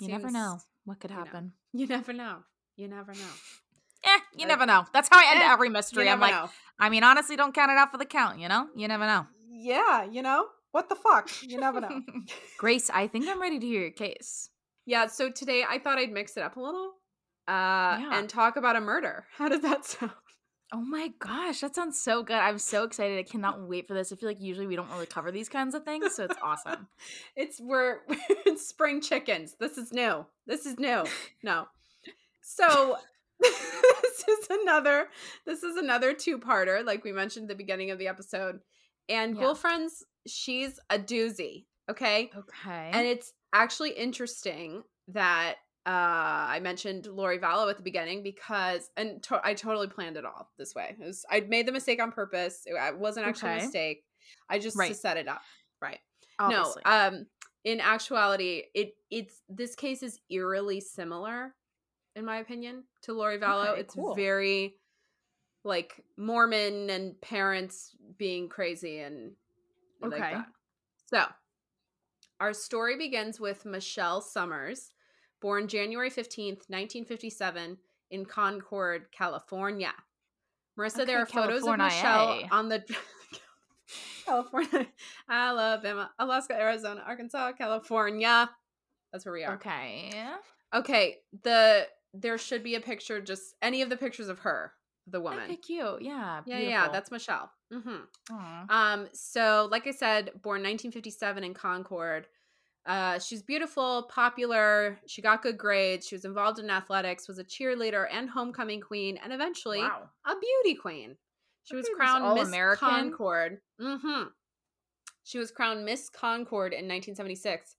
you never know what could you know. happen. You never know. You never know. Eh, you Like, never know. That's how I end eh, every mystery. I'm like, know. I mean, honestly, don't count it out for the count. You know, you never know. Yeah, you know? What the fuck? You never know. Grace, I think I'm ready to hear your case. yeah, so today I thought I'd mix it up a little. Uh Yeah. and talk about a murder. How does that sound? Oh my gosh, that sounds so good. I'm so excited. I cannot wait for this. I feel like usually we don't really cover these kinds of things, so it's awesome. it's we're, we're spring chickens. This is new. This is new. No. So this is another this is another two-parter, like we mentioned at the beginning of the episode. And Yeah. girlfriends, she's a doozy. Okay. Okay. And it's actually interesting that uh I mentioned Lori Vallow at the beginning because and to- I totally planned it all this way. It was I made the mistake on purpose. It, wasn't actually a mistake. I just Right. to set it up. Right. Obviously. No, um in actuality, it it's this case is eerily similar in my opinion to Lori Vallow. Okay, it's cool. very like Mormon and parents being crazy and like Okay. that. So, our story begins with Michelle Summers, born January 15th, 1957 in Concord, California. Marissa, there Okay, are photos of Michelle eh? on the California, Alabama, Alaska, Arizona, Arkansas, California. That's where we are. okay. Okay, the there should be a picture just any of the pictures of her the woman. Okay, cute. Yeah. Yeah, yeah, that's Michelle. hmm Um, so like I said, born 1957 in Concord. Uh, she's beautiful, popular. She got good grades. She was involved in athletics, was a cheerleader and homecoming queen, and eventually wow. a beauty queen. She was crowned Miss All-American? Concord. hmm She was crowned Miss Concord in 1976,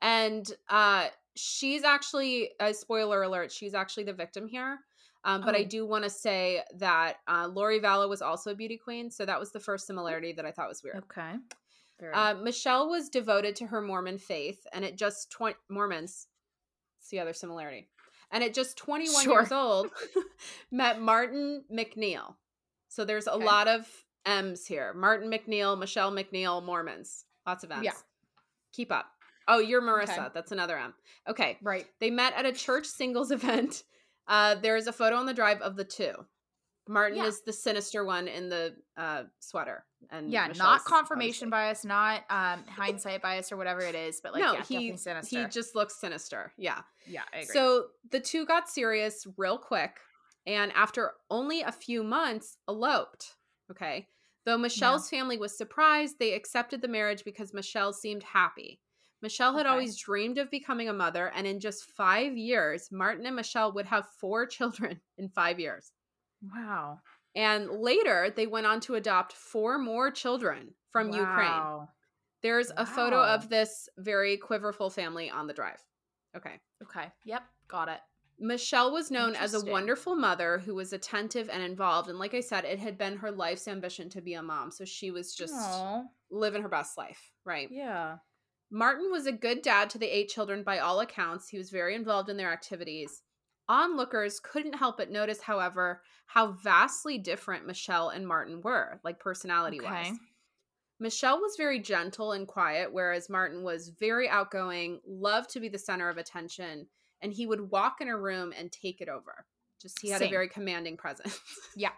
and uh, she's actually a spoiler alert. She's actually the victim here. Um, but I Oh. do want to say that uh, Lori Vallow was also a beauty queen, so that was the first similarity that I thought was weird. Okay. Uh, Michelle was devoted to her Mormon faith, and at just 20 Mormons, it's the other similarity, and at just 21 Sure. years old, met Martin MacNeill. So there's a Okay. lot of M's here. Martin MacNeill, Michelle MacNeill, Mormons. Lots of M's. Yeah. Keep up. Oh, you're Marissa. Okay. That's another M. Okay. right. They met at a church singles event. Uh, there's a photo on the drive of the two. Martin Yeah. is the sinister one in the uh, sweater, and Yeah, Michelle's not confirmation bias, not um hindsight bias or whatever it is, but like no, yeah, he definitely sinister. he just looks sinister. Yeah. yeah, I agree. So the two got serious real quick, and after only a few months, eloped. Okay. Though Michelle's family was surprised, they accepted the marriage because Michelle seemed happy. Michelle had Okay. always dreamed of becoming a mother, and in just five years, Martin and Michelle would have four children in five years. wow. And later, they went on to adopt four more children from Ukraine. Wow. There's a photo of this very quiverful family on the drive. Okay. Okay. Yep. Got it. Michelle was known as a wonderful mother who was attentive and involved. And like I said, it had been her life's ambition to be a mom. So she was just Aw, living her best life, right? yeah. Martin was a good dad to the eight children by all accounts. He was very involved in their activities. Onlookers couldn't help but notice, however, how vastly different Michelle and Martin were, like personality wise. Okay. Michelle was very gentle and quiet, whereas Martin was very outgoing, loved to be the center of attention, and he would walk in a room and take it over. Just he had a very commanding presence. Yeah.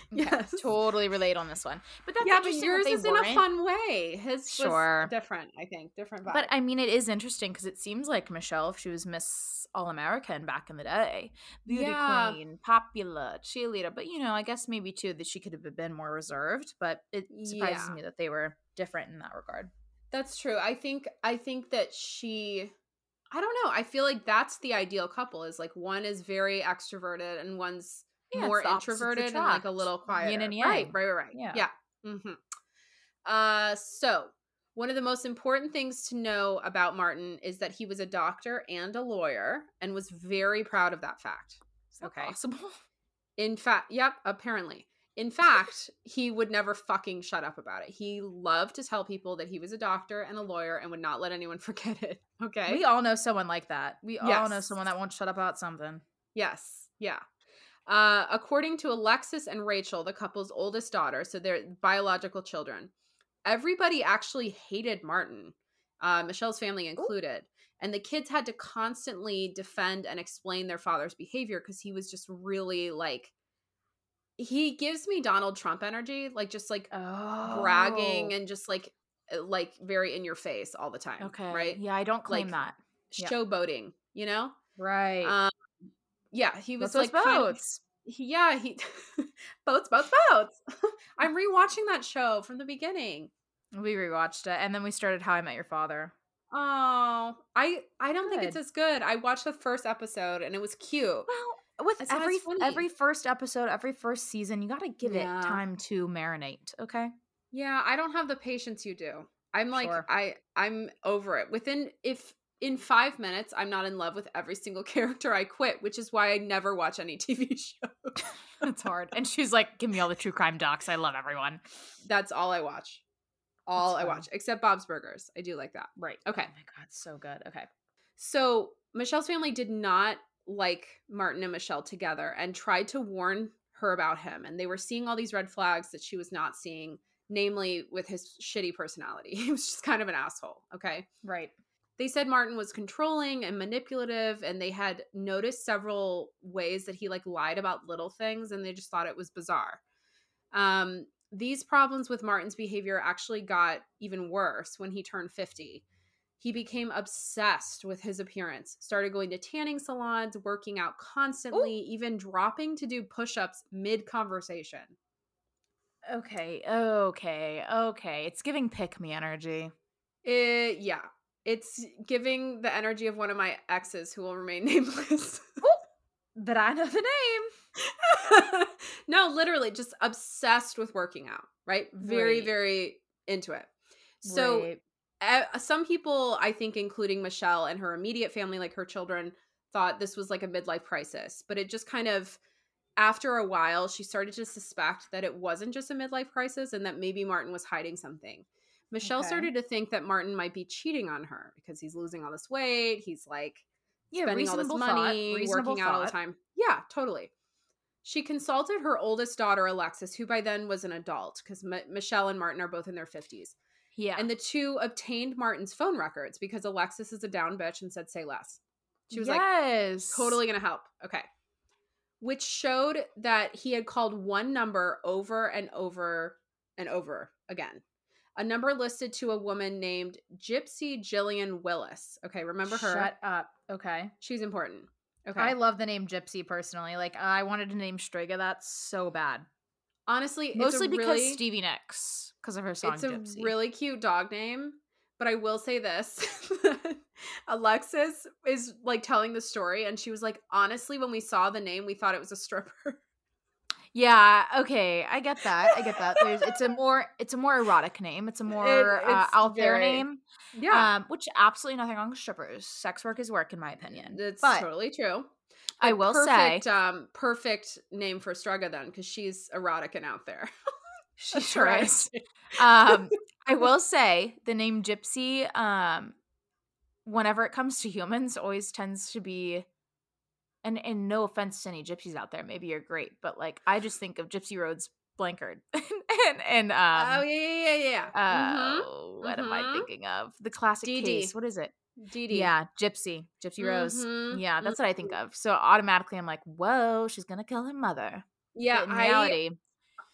Yes. Totally relate on this one. But that's yeah, but yours is in a fun way. His Sure. was different, I think. Different vibe. But I mean, it is interesting because it seems like Michelle, if she was Miss All American back in the day, beauty Yeah. queen, popular, cheerleader. But you know, I guess maybe too that she could have been more reserved. But it surprises Yeah. me that they were different in that regard. That's true. I think I think that she I don't know. I feel like that's the ideal couple is like one is very extroverted and one's Yeah, more it's the opposites introverted and like a little quieter. Yin and Right, yang. right, right, right. Yeah. Yeah. hmm Uh so one of the most important things to know about Martin is that he was a doctor and a lawyer and was very proud of that fact. Is that Okay. possible? In fact, yep, apparently. In fact, he would never fucking shut up about it. He loved to tell people that he was a doctor and a lawyer and would not let anyone forget it. Okay. We all know someone like that. We all know someone that won't shut up about something. Yes. Yeah. Uh, according to Alexis and Rachel, the couple's oldest daughter, so they're biological children, everybody actually hated Martin, uh, Michelle's family included. And the kids had to constantly defend and explain their father's behavior because he was just really like, he gives me Donald Trump energy, like just like Oh, bragging and just like, uh, like very in your face all the time. okay, Right. Yeah, I don't claim Like, that. Showboating, you know? Right. Um, yeah, he was Boats, like boats, kind of- he- yeah, he boats, boats, boats. I'm rewatching that show from the beginning. We rewatched it, and then we started How I Met Your Father. Oh, I I don't think it's as good. I watched the first episode and it was cute. Well, with every every first episode, every first season, you got to give Yeah. it time to marinate. Okay. Yeah, I don't have the patience you do. I'm like Sure. I I'm over it. Within if in 5 minutes I'm not in love with every single character, I quit, which is why I never watch any TV show. It's hard. and she's like, "Give me all the true crime docs. I love everyone." That's all I watch. All I watch except Bob's Burgers. I do like that. Right. Okay. Oh my god, so good. Okay. So Michelle's family did not like Martin and Michelle together and tried to warn her about him. And they were seeing all these red flags that she was not seeing, namely with his shitty personality. He was just kind of an asshole. Okay. Right. They said Martin was controlling and manipulative, and they had noticed several ways that he like lied about little things, and they just thought it was bizarre. Um, these problems with Martin's behavior actually got even worse when he turned 50. he became obsessed with his appearance, started going to tanning salons, working out constantly, Ooh. even dropping to do push ups mid conversation. Okay, okay, okay. It's giving pick me energy. It, yeah. It's giving the energy of one of my exes who will remain nameless. but I know the name. no, literally, just obsessed with working out, right? Very, right. very into it. So, right uh, some people, I think, including Michelle and her immediate family, like her children, thought this was like a midlife crisis. But it just kind of, after a while, she started to suspect that it wasn't just a midlife crisis and that maybe Martin was hiding something. Michelle okay. started to think that Martin might be cheating on her because he's losing all this weight. He's like yeah, spending all this money, working out all the time. Yeah, totally. She consulted her oldest daughter, Alexis, who by then was an adult because M- Michelle and Martin are both in their 50s. Yeah. And the two obtained Martin's phone records because Alexis is a down bitch and said, say less. She was yes. like, totally going to help. Okay. Which showed that he had called one number over and over and over again. A number listed to a woman named Gypsy Jillian Willis. Okay, remember her? Shut up. Okay. She's important. Okay. I love the name Gypsy personally. Like I wanted to name Strega that so bad. Honestly, mostly because really, Stevie Nicks because of her song. It's a Gypsy. really cute dog name, but I will say this: Alexis is like telling the story, and she was like, honestly, when we saw the name, we thought it was a stripper. Yeah, okay, I get that. I get that. There's it's a more it's a more erotic name. It's a more it, uh, out very, there name. Yeah. Um, which absolutely nothing wrong with strippers. Sex work is work in my opinion. It's but totally true. I will perfect, say, um, perfect name for Strega then, because she's erotic and out there. she sure right. is. Um, I will say the name Gypsy, um, whenever it comes to humans, always tends to be. And and no offense to any gypsies out there, maybe you're great, but like I just think of Gypsy Rose Blanchard and and um, oh yeah yeah yeah yeah. Uh, mm-hmm. What mm-hmm. am I mm-hmm. thinking of? The classic Dee. case. What is it? Dee. Yeah, Gypsy. Gypsy Rose. Mm-hmm. Yeah, that's what I think mm-hmm. of. So automatically I'm like, whoa, she's gonna kill her mother. Yeah, but in reality,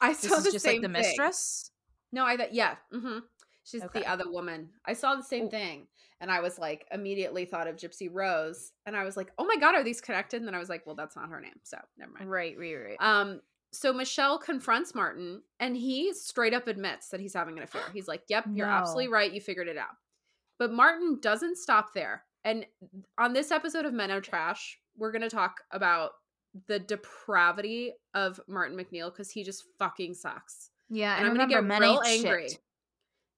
I, I saw the just same like the mistress. No, I thought yeah. Mm-hmm. She's okay. the other woman. I saw the same Ooh. thing. And I was like, immediately thought of Gypsy Rose. And I was like, oh my God, are these connected? And then I was like, well, that's not her name. So never mind. Right, right, right. Um, so Michelle confronts Martin and he straight up admits that he's having an affair. He's like, Yep, you're no. absolutely right. You figured it out. But Martin doesn't stop there. And on this episode of Men Are Trash, we're going to talk about the depravity of Martin MacNeill because he just fucking sucks. Yeah, and, and I'm gonna get real angry. Shit.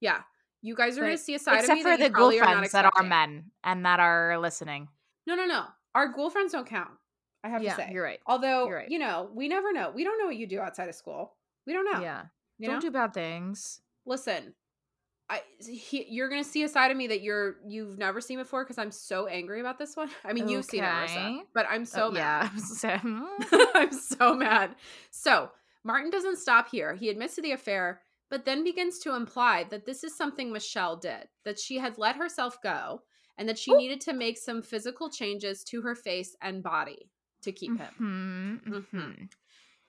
Yeah, you guys are gonna see a side of me for the ghoul friends that are men and that are listening. No, no, no. Our ghoul friends don't count. I have yeah, to say, you're right. Although, you're right. you know, we never know. We don't know what you do outside of school. We don't know. Yeah, you don't know? do bad things. Listen, I he, you're gonna see a side of me that you're you've never seen before because I'm so angry about this one. I mean, okay. you've seen it, Marissa, but I'm so uh, mad. Yeah, I'm so mad. So Martin doesn't stop here. He admits to the affair, but then begins to imply that this is something Michelle did. That she had let herself go, and that she Ooh. needed to make some physical changes to her face and body to keep him. Mm-hmm, mm-hmm. Mm-hmm.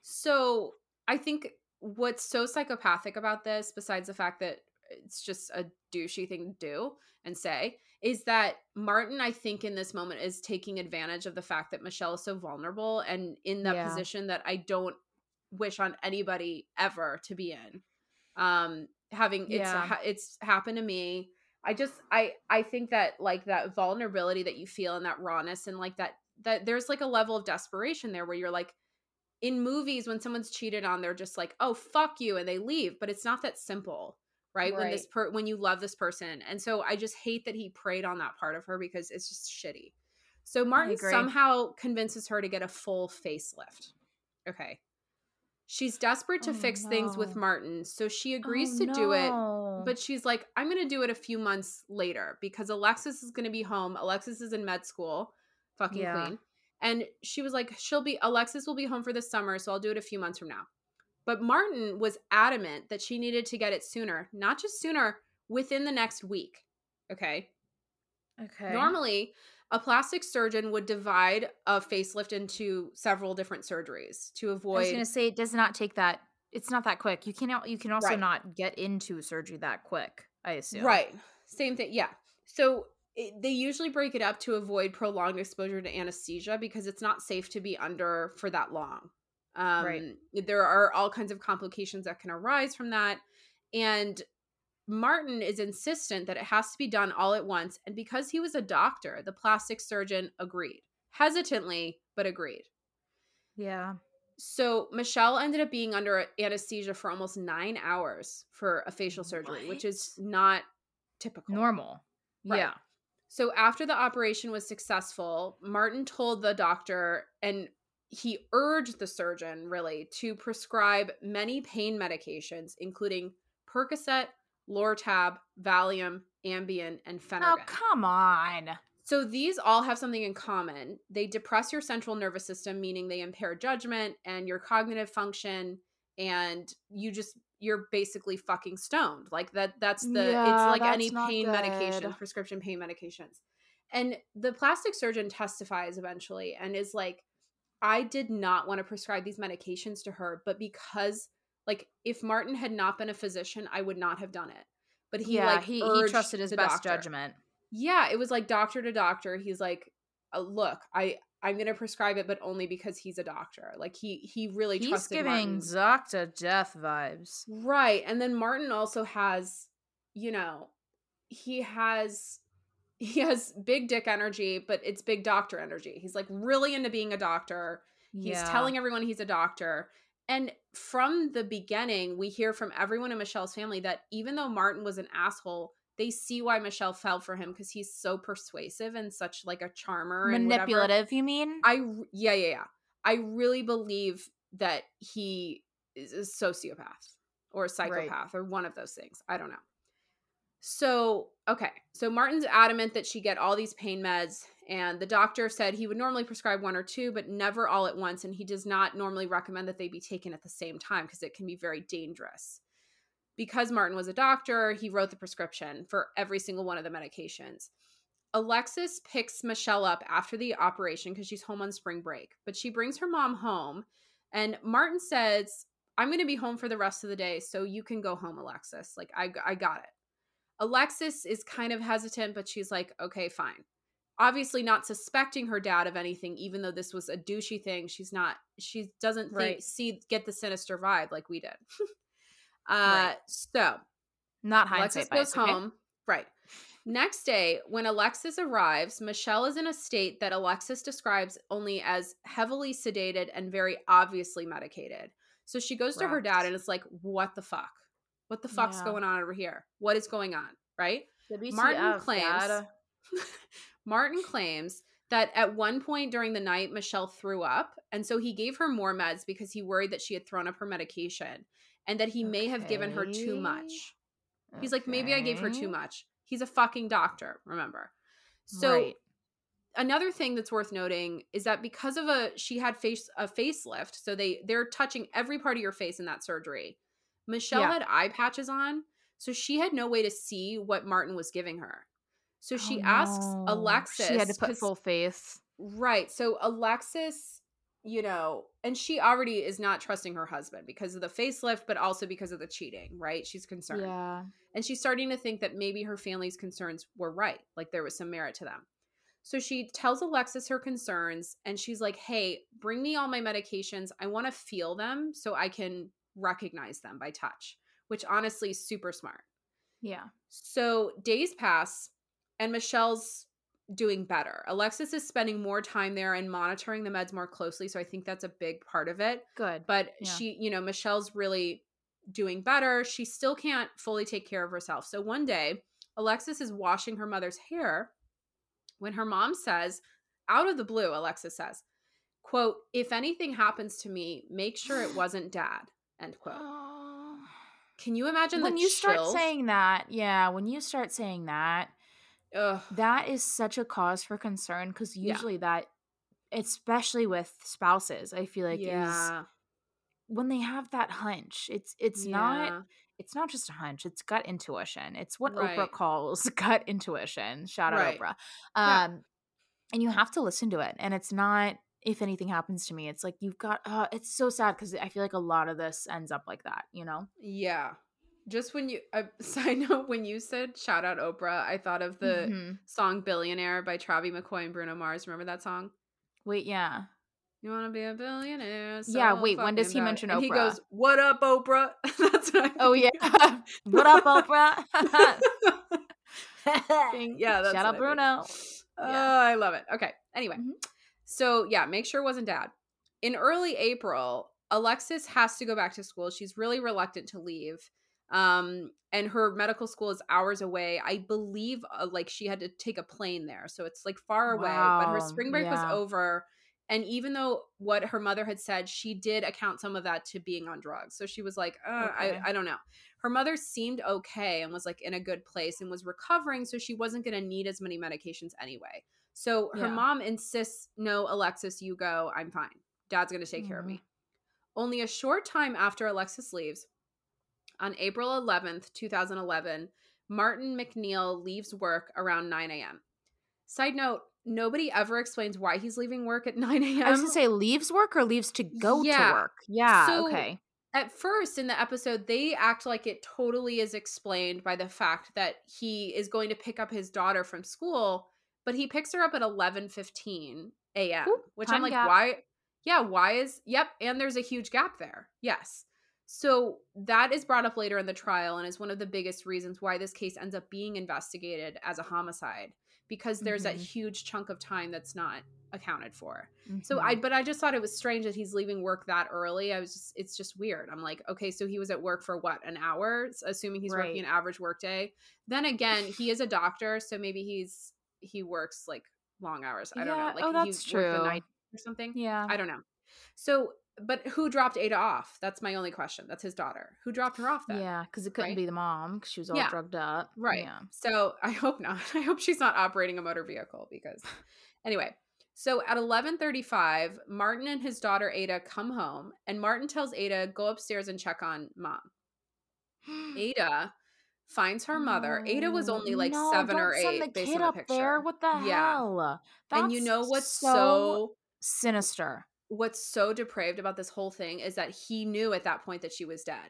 So I think what's so psychopathic about this, besides the fact that it's just a douchey thing to do and say is that Martin, I think, in this moment is taking advantage of the fact that Michelle is so vulnerable and in that yeah. position that I don't wish on anybody ever to be in. Um, having it's yeah. it's happened to me. I just I I think that like that vulnerability that you feel and that rawness and like that that there's like a level of desperation there where you're like in movies when someone's cheated on they're just like oh fuck you and they leave but it's not that simple right? right. When this per when you love this person. And so I just hate that he preyed on that part of her because it's just shitty. So Martin somehow convinces her to get a full facelift. Okay. She's desperate to oh, fix no. things with Martin, so she oh, agrees oh, to no. do it. But she's like, I'm going to do it a few months later because Alexis is going to be home. Alexis is in med school, fucking yeah. clean. And she was like, she'll be, Alexis will be home for the summer, so I'll do it a few months from now. But Martin was adamant that she needed to get it sooner, not just sooner, within the next week. Okay. Okay. Normally, a plastic surgeon would divide a facelift into several different surgeries to avoid. I was going to say it does not take that. It's not that quick. You can you can also right. not get into surgery that quick. I assume. Right. Same thing. Yeah. So it, they usually break it up to avoid prolonged exposure to anesthesia because it's not safe to be under for that long. Um, Right. There are all kinds of complications that can arise from that. And Martin is insistent that it has to be done all at once. And because he was a doctor, the plastic surgeon agreed, hesitantly, but agreed. Yeah. So Michelle ended up being under anesthesia for almost nine hours for a facial surgery, which is not typical. Normal. Right. Yeah. So after the operation was successful, Martin told the doctor and he urged the surgeon really to prescribe many pain medications, including Percocet, Lortab, Valium, Ambien, and Phenergan. Oh, come on. So these all have something in common. They depress your central nervous system, meaning they impair judgment and your cognitive function, and you just you're basically fucking stoned. Like that that's the Yeah, it's like any pain medication, prescription pain medications. And the plastic surgeon testifies eventually and is like, I did not want to prescribe these medications to her, but because like if Martin had not been a physician, I would not have done it. But he yeah, like he, he trusted his best doctor. judgment. Yeah, it was like doctor to doctor. He's like, uh, "Look, I I'm gonna prescribe it, but only because he's a doctor." Like he he really He's trusted giving Martin. Doctor Death vibes. right, and then Martin also has, you know, he has he has big dick energy, but it's big doctor energy. He's like really into being a doctor. He's Yeah. telling everyone he's a doctor. And from the beginning, we hear from everyone in Michelle's family that even though Martin was an asshole, they see why Michelle fell for him because he's so persuasive and such like a charmer and manipulative. You mean? I yeah yeah yeah. I really believe that he is a sociopath or a psychopath or one of those things. I don't know. So, okay. So Martin's adamant that she get all these pain meds and the doctor said he would normally prescribe one or two but never all at once and he does not normally recommend that they be taken at the same time because it can be very dangerous. Because Martin was a doctor, he wrote the prescription for every single one of the medications. Alexis picks Michelle up after the operation because she's home on spring break, but she brings her mom home. And Martin says, I'm going to be home for the rest of the day, so you can go home, Alexis. Like, I, I got it. Alexis is kind of hesitant, but she's like, okay, fine. Obviously, not suspecting her dad of anything, even though this was a douchey thing. She's not, she doesn't think, Right. see, get the sinister vibe like we did. uh, Right. So, Not Alexis hindsight goes bias. okay? home. Right. Next day, when Alexis arrives, Michelle is in a state that Alexis describes only as heavily sedated and very obviously medicated. So she goes to her dad and it's like, what the fuck? What the fuck's Yeah. going on over here? What is going on? Right? WTF, Martin claims. Martin claims that at one point during the night, Michelle threw up. And so he gave her more meds because he worried that she had thrown up her medication and that he may have given her too much. He's like, maybe I gave her too much. He's a fucking doctor, remember? So Right. another thing that's worth noting is that because of a she had face a facelift, so they they're touching every part of your face in that surgery. Michelle Yeah. had eye patches on, so she had no way to see what Martin was giving her. So oh, she Oh, asks. Alexis. She had to put full face. Right. So Alexis, you know, and she already is not trusting her husband because of the facelift, but also because of the cheating, right? She's concerned. Yeah. And she's starting to think that maybe her family's concerns were right. Like there was some merit to them. So she tells Alexis her concerns and she's like, hey, bring me all my medications. I want to feel them so I can recognize them by touch, which honestly is super smart. Yeah. So days pass and Michelle's doing better. Alexis is spending more time there and monitoring the meds more closely. So I think that's a big part of it. Good. But Yeah. she, you know, Michelle's really doing better. She still can't fully take care of herself. So one day, Alexis is washing her mother's hair when her mom says, out of the blue, Alexis says, quote, if anything happens to me, make sure it wasn't dad, end quote. Oh. Can you imagine when you start saying that, yeah, when you start saying that, Ugh. that is such a cause for concern because Yeah. usually that, especially with spouses, I feel like is yeah. when they have that hunch. It's it's yeah. not it's not just a hunch. It's gut intuition. It's what Right. Oprah calls gut intuition. Shout out Right. Oprah. Yeah. Um, and you have to listen to it. And it's not if anything happens to me. It's like you've got. Uh, it's so sad because I feel like a lot of this ends up like that. You know. Yeah. Just when you uh, side note when you said shout out Oprah, I thought of the Mhm. song Billionaire by travie McCoy and Bruno Mars. Remember that song? Wait, yeah. You want to be a billionaire? Yeah, wait, when does he mention And He goes, "What up, Oprah?" That's what I Oh yeah. what up, Oprah? Yeah, that's Shout out what I. Bruno. Oh, Yeah. I love it. Okay. Anyway, Mhm. so yeah, make sure it wasn't dad. In early April, Alexis has to go back to school. She's really reluctant to leave. Um, and her medical school is hours away. I believe uh, like she had to take a plane there. So it's like far away, but her spring break yeah. was over. And even though what her mother had said, she did account some of that to being on drugs. So she was like, uh, Okay. I, I don't know. Her mother seemed okay and was like in a good place and was recovering. So she wasn't going to need as many medications anyway. So her Yeah. mom insists, no, Alexis, you go. I'm fine. Dad's going to take care of Mhm. me. Only a short time after Alexis leaves, on April 11th, 2011, Martin MacNeill leaves work around 9 a.m. Side note, nobody ever explains why he's leaving work at 9 a.m. I was gonna say leaves work or leaves to go Yeah. to work. Yeah. So- okay. at first in the episode they act like it totally is explained by the fact that he is going to pick up his daughter from school but he picks her up at 11:15 a.m. Which I'm like gap. why yeah why is yep and there's a huge gap there yes so that is brought up later in the trial and is one of the biggest reasons why this case ends up being investigated as a homicide because there's that Mhm. huge chunk of time that's not accounted for so I Mhm. but I just thought it was strange that he's leaving work that early. I was just it's just weird. I'm like, okay, so he was at work for what, an hour, assuming he's working an average work day. Then again, he is a doctor, so maybe he's he works like long hours. I don't know. Like oh, that's true. night or something. yeah. I don't know. So but who dropped Ada off? That's my only question. That's his daughter. Who dropped her off then? Yeah, because it couldn't right? be the mom because she was all Yeah. drugged up. Right. Yeah. So I hope not. I hope she's not operating a motor vehicle because anyway. So at 11:35, Martin and his daughter Ada come home and Martin tells Ada go upstairs and check on mom. Ada finds her mother. Ada was only like No, 7 or don't send 8 the based on the picture. there. What the Yeah. hell? and you know what's so sinister? What's so depraved about this whole thing is that he knew at that point that she was dead.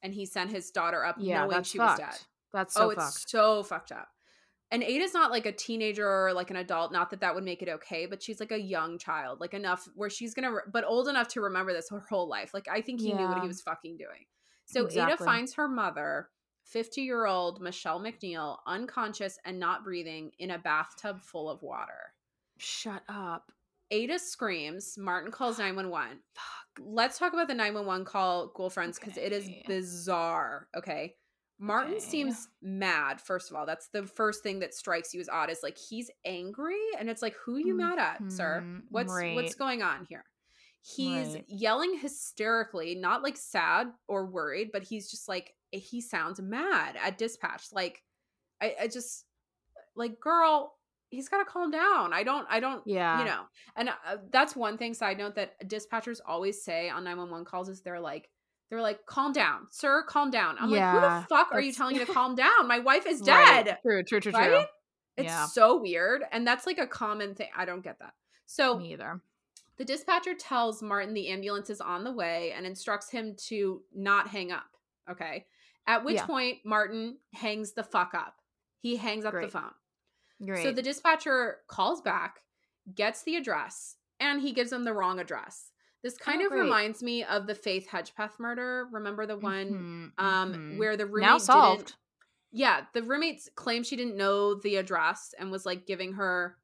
And he sent his daughter up Yeah, knowing she fucked. was dead. That's so oh, it's fucked. so fucked up. And Ada's not like a teenager or like an adult. Not that that would make it okay, but she's like a young child, like enough where she's gonna, re- but old enough to remember this her whole life. Like I think he knew what he was fucking doing. So Ada finds her mother, fifty-year-old Michelle MacNeill, unconscious and not breathing in a bathtub full of water. Shut up. Ada screams. Martin calls nine one one. Fuck. Let's talk about the 911 call, Ghoul Friends, because it is bizarre. Okay. Martin Okay. seems mad, first of all. That's the first thing that strikes you as odd is like he's angry. And it's like, who you mad at, sir? Mhm, What's what's right. going on here? He's Right. yelling hysterically, not like sad or worried, but he's just like he sounds mad at dispatch. Like I, I just like girl, he's got to calm down. I don't I don't Yeah. you know and uh, that's one thing side note that dispatchers always say on 911 calls is they're like they're like calm down sir calm down i'm like who the fuck are you telling me to calm down my wife is dead True, true, true, true. right it's Yeah. so weird and that's like a common thing i don't get that so Me either. the dispatcher tells martin the ambulance is on the way and instructs him to not hang up okay at which Yeah. point martin hangs the fuck up he hangs up the phone Great. so the dispatcher calls back, gets the address, and he gives them the wrong address. This kind Oh, of great. reminds me of the Faith Hedgepeth murder. Remember the one Mhm, um mhm. where the roommate now solved. Yeah, the roommate claimed she didn't know the address and was like giving her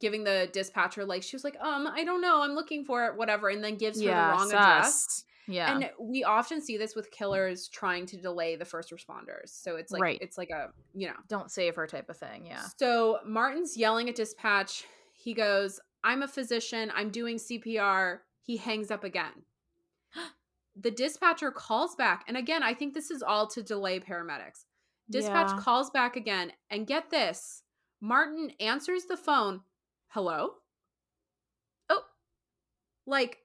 giving the dispatcher like she was like, "Um, I don't know. I'm looking for it, whatever." And then gives her the wrong address. Yeah. And we often see this with killers trying to delay the first responders. So it's like Right. it's like a, you know, don't save her type of thing. Yeah. so Martin's yelling at dispatch. He goes, I'm a physician. I'm doing CPR. He hangs up again. the dispatcher calls back. And again, I think this is all to delay paramedics. Dispatch Yeah. calls back again. And get this Martin answers the phone. Hello? Oh, like,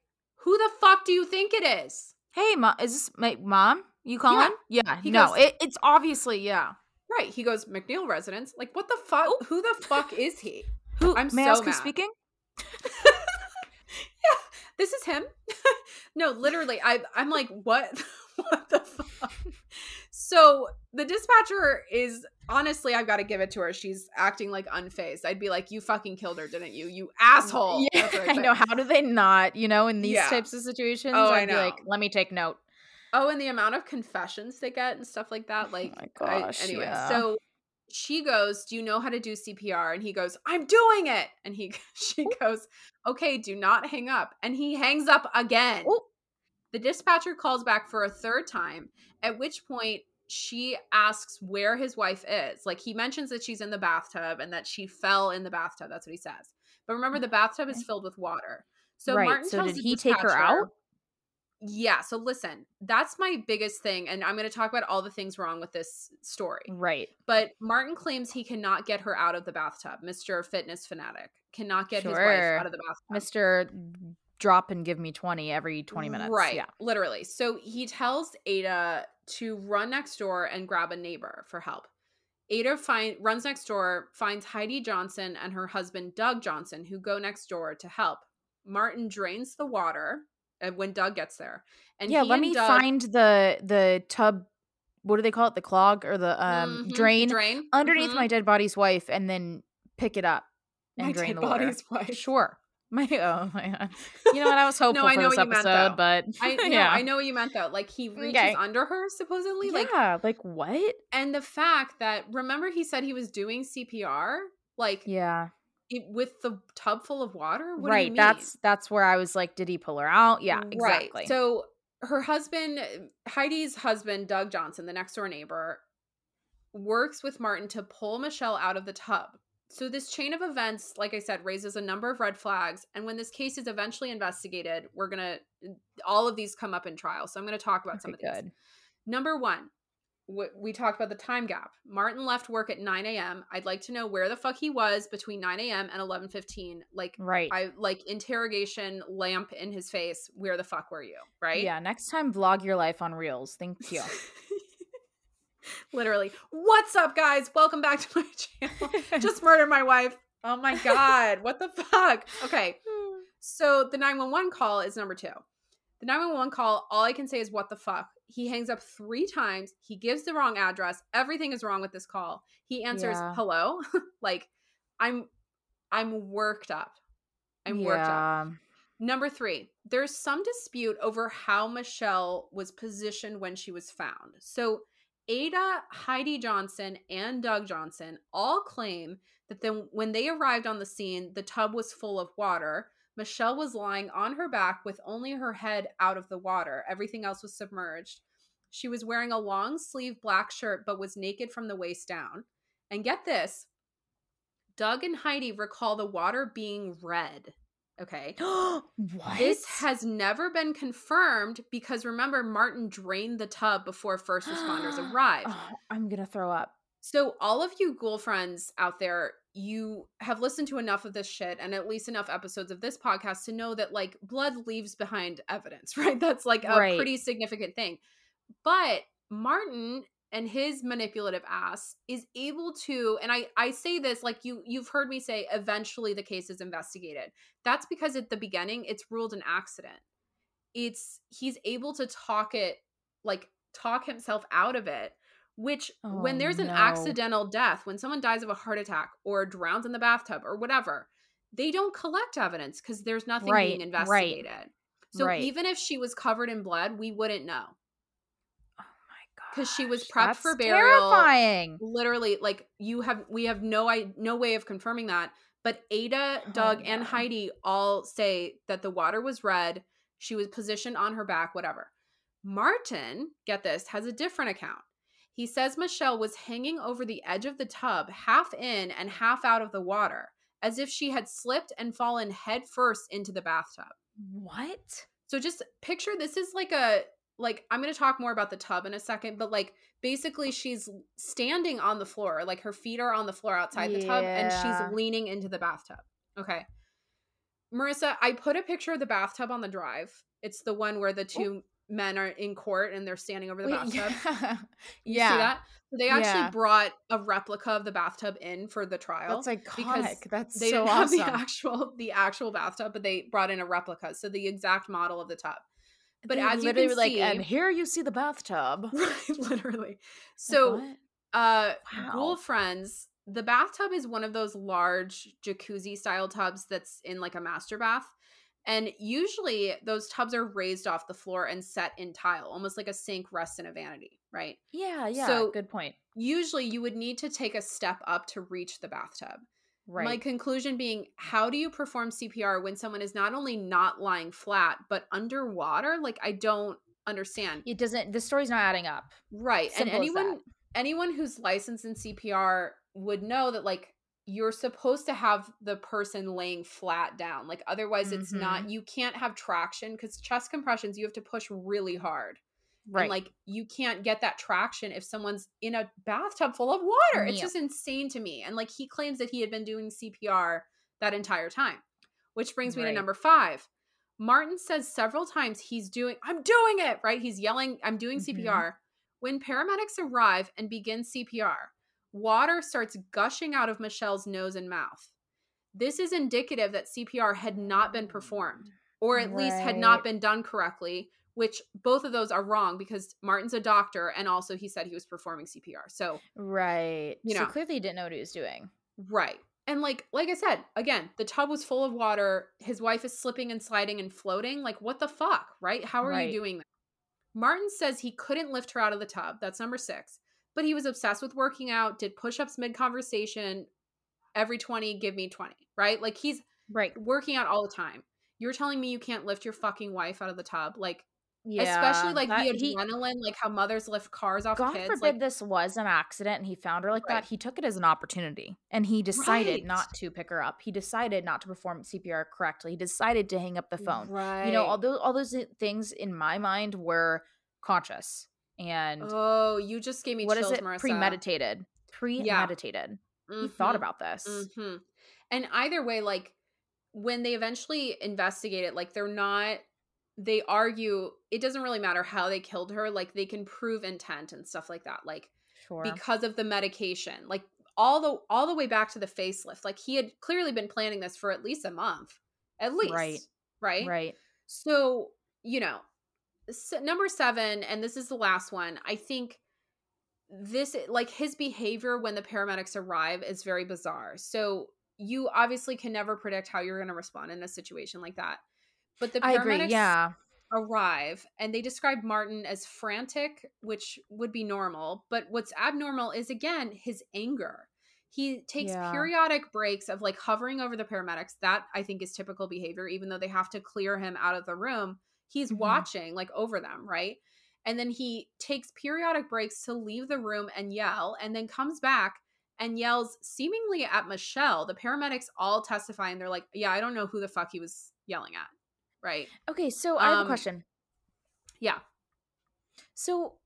who the fuck do you think it is? Hey, mom, is this my mom? You calling? Yeah. He no, goes- it, it's obviously yeah. Right. He goes, MacNeill residence. Like, what the fuck? Oh. Who the fuck is he? Who? I'm may so ask mad. speaking? yeah, this is him. no, literally, I I'm like, what? what the fuck? So the dispatcher is honestly, I've got to give it to her. She's acting like unfazed. I'd be like, "You fucking killed her, didn't you? You asshole!" Yeah, I I'd know. How do they not? You know, in these Yeah. types of situations, Oh, I I'd be like, let me take note. Oh, and the amount of confessions they get and stuff like that. Oh like, Oh my I- gosh, anyway, yeah. so she goes, "Do you know how to do CPR?" And he goes, "I'm doing it." And he, she goes, "Okay, do not hang up." And he hangs up again. Ooh. The dispatcher calls back for a third time, at which point she asks where his wife is. Like he mentions that she's in the bathtub and that she fell in the bathtub. That's what he says. But remember, the bathtub is filled with water. So Right, Martin so tells did he take her out? Yeah. So listen, that's my biggest thing, and I'm going to talk about all the things wrong with this story. Right. But Martin claims he cannot get her out of the bathtub. Mister Fitness Fanatic cannot get his wife out of the bathtub. Mister, drop and give me twenty every twenty minutes. Right. Yeah. Literally. So he tells Ada to run next door and grab a neighbor for help. Ada find runs next door, finds Heidi Johnson and her husband Doug Johnson, who go next door to help. Martin drains the water uh, when Doug gets there, and yeah. Let and me Doug- find the the tub. What do they call it? The clog or the um Mhm, drain drain underneath Mhm. my dead body's wife, and then pick it up and My drain dead the water. wife. Sure. My oh my god. You know what? I was hopeful I for know this what you meant, episode, but I know, yeah. I know what you meant though. Like he reaches Okay. under her supposedly, like yeah, like what? and the fact that remember he said he was doing CPR, like Yeah. it- with the tub full of water. What do you right. That's that's where I was like, did he pull her out? Yeah, Right. exactly. So her husband, Heidi's husband, Doug Johnson, the next door neighbor, works with Martin to pull Michelle out of the tub. So this chain of events, like I said, raises a number of red flags. And when this case is eventually investigated, we're gonna all of these come up in trial. So I'm gonna talk about some of these. good. Number one, wh- we talked about the time gap. Martin left work at 9 a.m. I'd like to know where the fuck he was between 9 a.m. and 11:15. Like Right. I like interrogation lamp in his face. Where the fuck were you? Right? Yeah, next time vlog your life on Reels. Thank you. Literally. What's up, guys? Welcome back to my channel. Just murdered my wife. Oh my god. What the fuck? Okay. So the 911 call is number two. The 911 call, all I can say is what the fuck. He hangs up three times. He gives the wrong address. Everything is wrong with this call. He answers, Yeah. hello. like, I'm I'm worked up. I'm worked up. Number three, there's some dispute over how Michelle was positioned when she was found. So, Ada, Heidi Johnson, and Doug Johnson all claim that when they arrived on the scene, the tub was full of water. Michelle was lying on her back with only her head out of the water. Everything else was submerged. She was wearing a long sleeve black shirt but was naked from the waist down. And get this Doug and Heidi recall the water being red. Okay. what? This has never been confirmed because remember, Martin drained the tub before first responders arrived. Oh, I'm gonna throw up. So, all of you ghoul friends out there, you have listened to enough of this shit and at least enough episodes of this podcast to know that like blood leaves behind evidence, right? That's like a Right. pretty significant thing. But Martin and his manipulative ass is able to and I I say this like you you've heard me say eventually the case is investigated. That's because at the beginning it's ruled an accident. It's he's able to talk it like talk himself out of it which oh, when Oh, there's an no. accidental death when someone dies of a heart attack or drowns in the bathtub or whatever they don't collect evidence because there's nothing Right, being right, investigated so right. even if she was covered in blood we wouldn't know my god. 'Cause she was prepped for That's burial. Terrifying. literally like you have we have no i no way of confirming that but ada oh, doug and heidi all say that the water was red she was positioned on her back whatever martin get this has a different account he says michelle was hanging over the edge of the tub half in and half out of the water as if she had slipped and fallen head first into the bathtub What? so just picture this is like a like I'm going to talk more about the tub in a second, but like basically she's standing on the floor, like her feet are on the floor outside the tub and she's leaning into the bathtub. Okay. Marissa, I put a picture of the bathtub on the drive. It's the one where the oh. two men are in court and they're standing over the Wait, bathtub. yeah. You yeah. see that? They actually Yeah. brought a replica of the bathtub in for the trial That's iconic. That's they so didn't have the actual the actual bathtub, but they brought in a replica, so the exact model of the tub. But as you literally can like, see, and here you see the bathtub. right, literally. So, what? uh, Ghoul Friends, the bathtub is one of those large jacuzzi style tubs that's in like a master bath. And usually those tubs are raised off the floor and set in tile, almost like a sink rests in a vanity, right? Yeah, yeah. So- good point. Usually you would need to take a step up to reach the bathtub. Right. My conclusion being, how do you perform CPR when someone is not only not lying flat, but underwater? Like, I don't understand. it doesn't the story's not adding up. Right. Simple and anyone anyone who's licensed in CPR would know that like you're supposed to have the person laying flat down. Like otherwise it's Mm-hmm. not you can't have traction cuz chest compressions you have to push really hard. Right. And like you can't get that traction if someone's in a bathtub full of water. It's just insane to me. And like he claims that he had been doing CPR that entire time. Which brings me to number 5. Martin says several times he's doing I'm doing it, right? He's yelling I'm doing Mhm. CPR. When paramedics arrive and begin CPR, water starts gushing out of Michelle's nose and mouth. This is indicative that CPR had not been performed or at least had not been done correctly, which both of those are wrong because Martin's a doctor and also he said he was performing CPR. So, right. You so know. clearly he didn't know what he was doing. right. And like like I said, again, the tub was full of water. His wife is slipping and sliding and floating. Like what the fuck, right? How are Right. you doing that? Martin says he couldn't lift her out of the tub. That's number 6. But he was obsessed with working out, did push-ups mid-conversation, every 20 give me 20, right? Like he's Right. working out all the time. You're telling me you can't lift your fucking wife out of the tub? Like Yeah. especially like that- the he- adrenaline, like how mothers lift cars off God kids. forbid Like, this was an accident and he found her like Right. that. He took it as an opportunity and he decided Right. not to pick her up. He decided not to perform CPR correctly. He decided to hang up the phone. right? You know, all those all those things in my mind were conscious and Oh, you just gave me what is chills, it? Marissa. Premeditated. Premeditated. He thought Mhm, about this. mhm. And either way, like when they eventually investigate it, like they're not. They argue it doesn't really matter how they killed her. Like they can prove intent and stuff like that. Like Sure. because of the medication like all the all the way back to the facelift like he had clearly been planning this for at least a month at least Right. right right. so you know s number seven and this is the last one i think this like his behavior when the paramedics arrive is very bizarre so you obviously can never predict how you're going to respond in a situation like that but the I agree. paramedics Yeah. arrive and they describe Martin as frantic, which would be normal. But what's abnormal is again his anger. He takes Yeah. periodic breaks of like hovering over the paramedics. That I think is typical behavior, even though they have to clear him out of the room. He's Mhm. watching like over them, right? And then he takes periodic breaks to leave the room and yell, and then comes back and yells seemingly at Michelle. The paramedics all testify and they're like, Yeah, I don't know who the fuck he was yelling at. Right. Okay, so I have Um, a question. Yeah. So,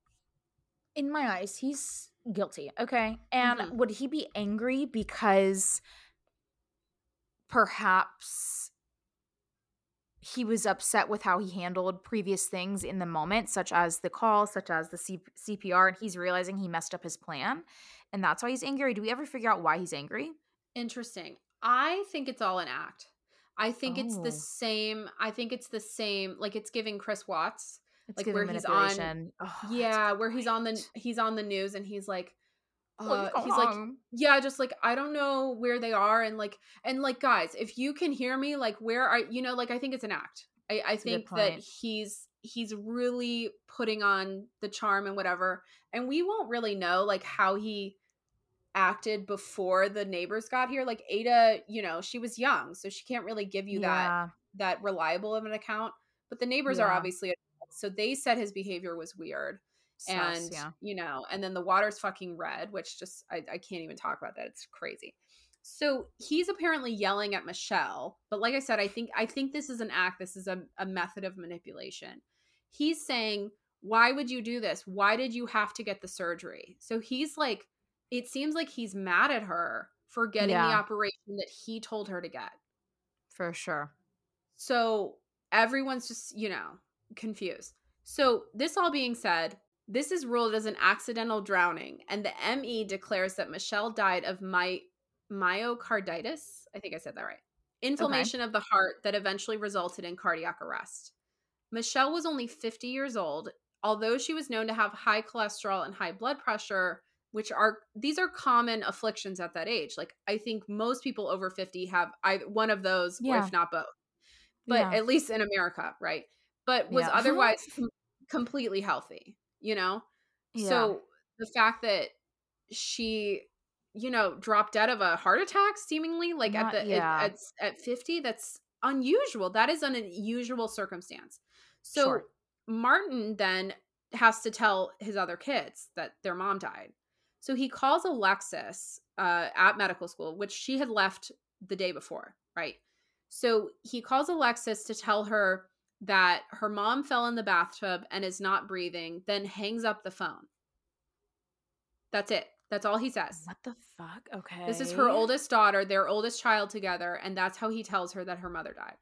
in my eyes, he's guilty. Okay. And Mhm. would he be angry because perhaps he was upset with how he handled previous things in the moment, such as the call, such as the C- CPR, and he's realizing he messed up his plan? And that's why he's angry. Do we ever figure out why he's angry? Interesting. I think it's all an act. I think it's Oh. the same. I think it's the same. Like it's giving Chris Watts. It's Like, where he's on- Oh, yeah, where he's on the he's on the news and he's like, uh, he's like, yeah, just like I don't know where they are and like and like guys, if you can hear me, like where are you know like I think it's an act. I, good think that he's he's really putting on the charm and whatever, and we won't really know like how he acted before the neighbors got here like ada you know she was young so she can't really give you that yeah. that reliable of an account but the neighbors are obviously so they said his behavior was weird Sus, and yeah. you know and then the water's fucking red which just I, I can't even talk about that it's crazy. So he's apparently yelling at michelle but like i said i think i think this is an act this is a, a method of manipulation. He's saying why would you do this? Why did you have to get the surgery? So he's like it seems like he's mad at her for getting the operation that he told her to get for sure. so everyone's just, you know, confused. So, this all being said, this is ruled as an accidental drowning, and the ME declares that Michelle died of my myocarditis. I think I said that right. Inflammation of the heart that eventually resulted in cardiac arrest. Michelle was only 50 years old. Although she was known to have high cholesterol and high blood pressure, which are these are common afflictions at that age. Like I think most people over 50 have either one of those, Yeah. if not both. But Yeah. at least in America, right? But was Yeah. otherwise com- completely healthy, you know? So the fact that she, you know, dropped dead of a heart attack seemingly like Not- at the at, at, at 50, that's unusual. That is an unusual circumstance. So Sure. Martin then has to tell his other kids that their mom died. So he calls Alexis uh, at medical school, which she had left the day before, right? So he calls Alexis to tell her that her mom fell in the bathtub and is not breathing, then hangs up the phone. That's it. That's all he says. What the fuck? Okay. This is her oldest daughter, their oldest child together, and that's how he tells her that her mother died.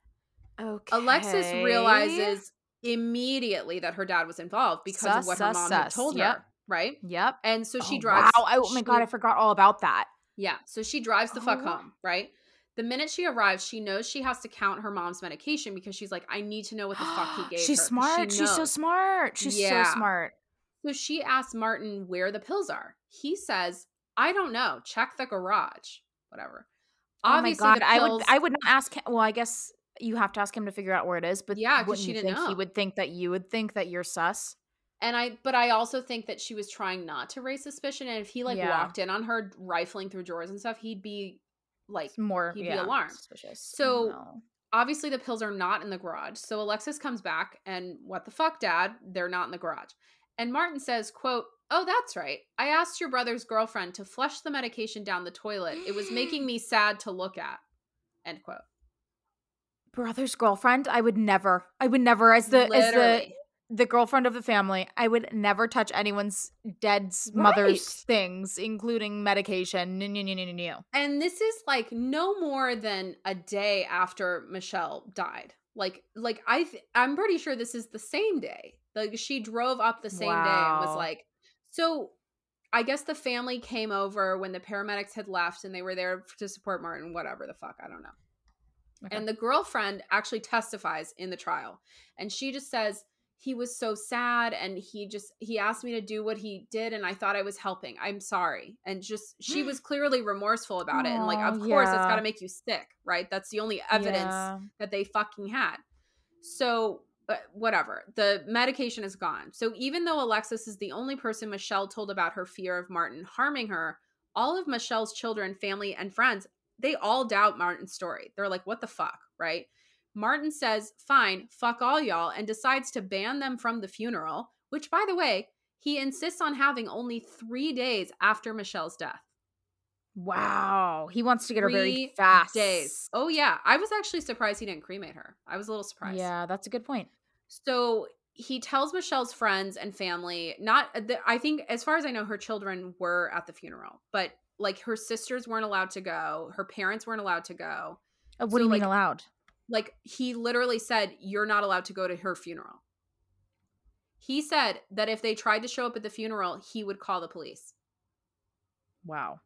Okay. Alexis realizes immediately that her dad was involved because of Sus, what her sus, mom had sus. told Yep. her, right? Yep. And so she Oh, drives. Wow. Oh my she- god, I forgot all about that. Yeah, so she drives the Oh, fuck home, right? The minute she arrives, she knows she has to count her mom's medication because she's like, I need to know what the fuck he gave She's her. smart. She She's so smart. She's Yeah. so smart. So she asks Martin where the pills are. He says, I don't know. Check the garage. Whatever. Oh Obviously, my god, I would I would not ask him. Well, I guess you have to ask him to figure out where it is. But Yeah, 'cause wouldn't she didn't think he would think that you would think that you're sus? And I, but I also think that she was trying not to raise suspicion. And if he like Yeah. walked in on her rifling through drawers and stuff, he'd be like, It's more he'd be alarmed. Suspicious. So- No. obviously the pills are not in the garage. So Alexis comes back and what the fuck, dad? They're not in the garage. And Martin says, quote, Oh, that's right. I asked your brother's girlfriend to flush the medication down the toilet. It was making me sad to look at. End quote. brother's girlfriend, I would never. I would never as the as the Literally. The girlfriend of the family, I would never touch anyone's dead mother's Right. things, including medication. No, no, no, no, no, no. And this is like no more than a day after Michelle died. Like like I th- I'm pretty sure this is the same day. Like she drove up the same day and was like so I guess the family came over when the paramedics had left and they were there to support Martin whatever the fuck, I don't know. Okay. And the girlfriend actually testifies in the trial. And she just says he was so sad and he just he asked me to do what he did and I thought I was helping. I'm sorry. And just she was clearly remorseful about it and like of course that's yeah. got to make you sick, right? That's the only evidence Yeah. that they fucking had. So but whatever. The medication is gone. So even though Alexis is the only person Michelle told about her fear of Martin harming her, all of Michelle's children, family, and friends, they all doubt Martin's story. They're like, what the fuck, right? Martin says, fine, fuck all y'all, and decides to ban them from the funeral, which, by the way, he insists on having only three days after Michelle's death. Wow. He wants to get her very fast. Days. Oh, yeah. I was actually surprised he didn't cremate her. I was a little surprised. Yeah, that's a good point. So he tells Michelle's friends and family, not, the, I think, as far as I know, her children were at the funeral, but like her sisters weren't allowed to go, her parents weren't allowed to go. What So, do you like, mean allowed? Like he literally said, You're not allowed to go to her funeral. He said that if they tried to show up at the funeral, he would call the police. Wow.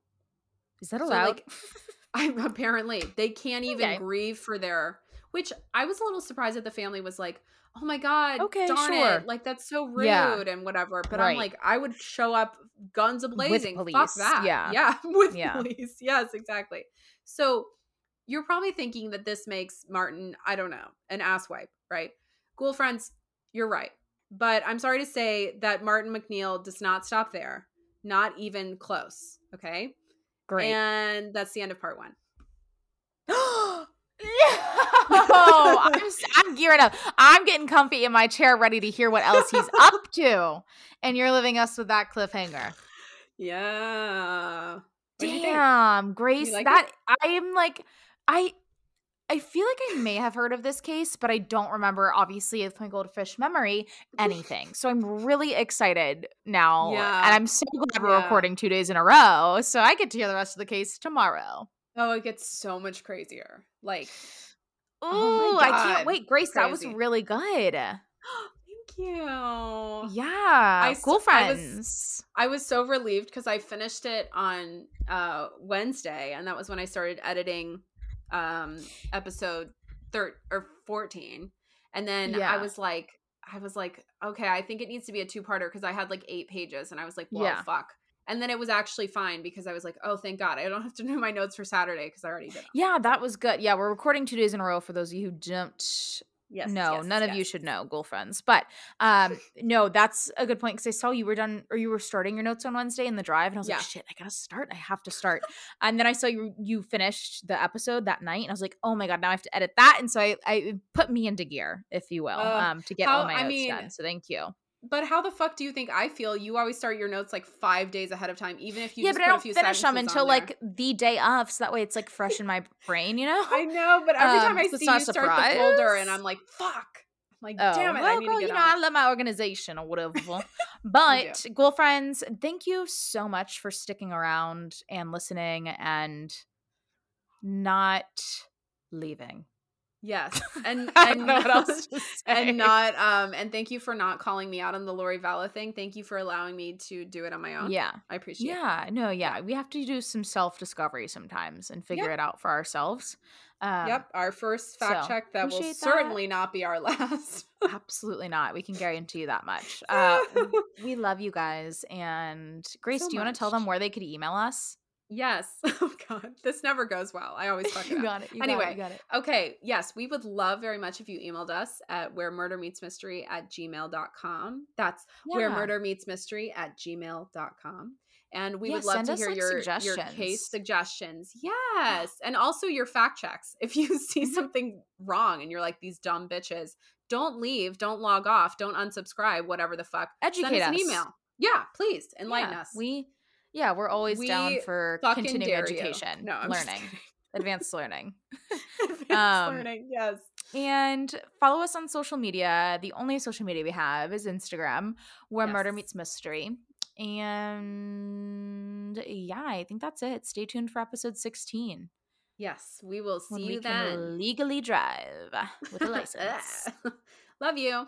Is that So, allowed? like, I, apparently, they can't even Okay. grieve for their. Which I was a little surprised that the family was like, "Oh my god, Okay, darn sure. it, like that's so rude Yeah. and whatever." But Right. I'm like, I would show up guns a blazing. Fuck that. yeah. yeah, with Yeah. police. Yes, exactly. So you're probably thinking that this makes Martin, I don't know, an asswipe, right? Ghoul friends, you're right. But I'm sorry to say that Martin MacNeill does not stop there. Not even close. Okay. Great. And that's the end of part one. no, I'm I'm gearing up. I'm getting comfy in my chair, ready to hear what else he's up to. And you're leaving us with that cliffhanger. Yeah. Think? Damn, Grace. like that I am like, I I feel like I may have heard of this case, but I don't remember. Obviously, with my goldfish memory, anything. So I'm really excited now, Yeah. and I'm so glad we're Yeah. recording two days in a row, so I get to hear the rest of the case tomorrow. Oh, it gets so much crazier. Like, Ooh, Oh I can't wait, Grace. That was really good. thank you. Yeah, s- cool I was- friends. I was so relieved because I finished it on uh Wednesday, and that was when I started editing um episode third or fourteen. And then I was like, I was like, okay, I think it needs to be a two parter because I had like eight pages and I was like, well, Yeah. fuck. And then it was actually fine because I was like, oh, thank God. I don't have to do my notes for Saturday because I already did them. Yeah, that was good. Yeah, we're recording two days in a row for those of you who don't Yes. no, yes, none of you should know, goal friends. But um, no, that's a good point because I saw you were done or you were starting your notes on Wednesday in the drive, and I was Yeah. like, shit, I gotta start. I have to start. and then I saw you you finished the episode that night, and I was like, oh my god, now I have to edit that. And so I, I put me into gear, if you will, Uh, um, to get how- all my I notes mean, done. So thank you. But how the fuck do you think I feel? You always start your notes like five days ahead of time, even if you yeah, just but I don't few finish them until like the day of, so that way it's like fresh in my brain, you know. I know, but every time Um, I see you start the folder, and I'm like, fuck. I'm like, Oh, damn it, well, I need girl, to get you know, I love my organization or whatever. but goal friends, thank you so much for sticking around and listening and not leaving. Yes, and and what else and not um and thank you for not calling me out on the Lori Vallow thing. Thank you for allowing me to do it on my own. yeah, I appreciate it. yeah, no, yeah. We have to do some self discovery sometimes and figure it out for ourselves. Um, Yep, our first fact so, check that will appreciate that. certainly not be our last. absolutely not. We can guarantee you that much. Uh, we love you guys. And Grace, So do you want to tell them where they could email us? Yes. Oh god, this never goes well. I always fuck it you up. got it. You Anyway, got it. You got it. Okay, yes, we would love very much if you emailed us at where murder meets mystery at gmail.com. That's where murder meets mystery at gmail.com. And we Yeah, would love to hear like, your, your case suggestions. Yes. And also your fact checks. If you see Mhm. something wrong and you're like, these dumb bitches, don't leave, don't log off, don't unsubscribe, whatever the fuck. Educate Send us an email. Yeah, please enlighten Yeah, us. We yeah, we're always down for continuing you. education, No, I'm learning, advanced learning. Advanced Um, learning, yes. And follow us on social media. The only social media we have is Instagram, where murder meets mystery. And yeah, I think that's it. Stay tuned for episode 16 Yes, we will see when you we then. can legally drive with a license. Love you.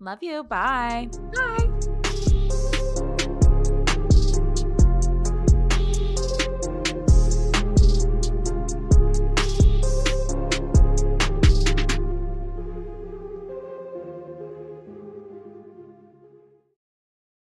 Love you. Bye. Bye.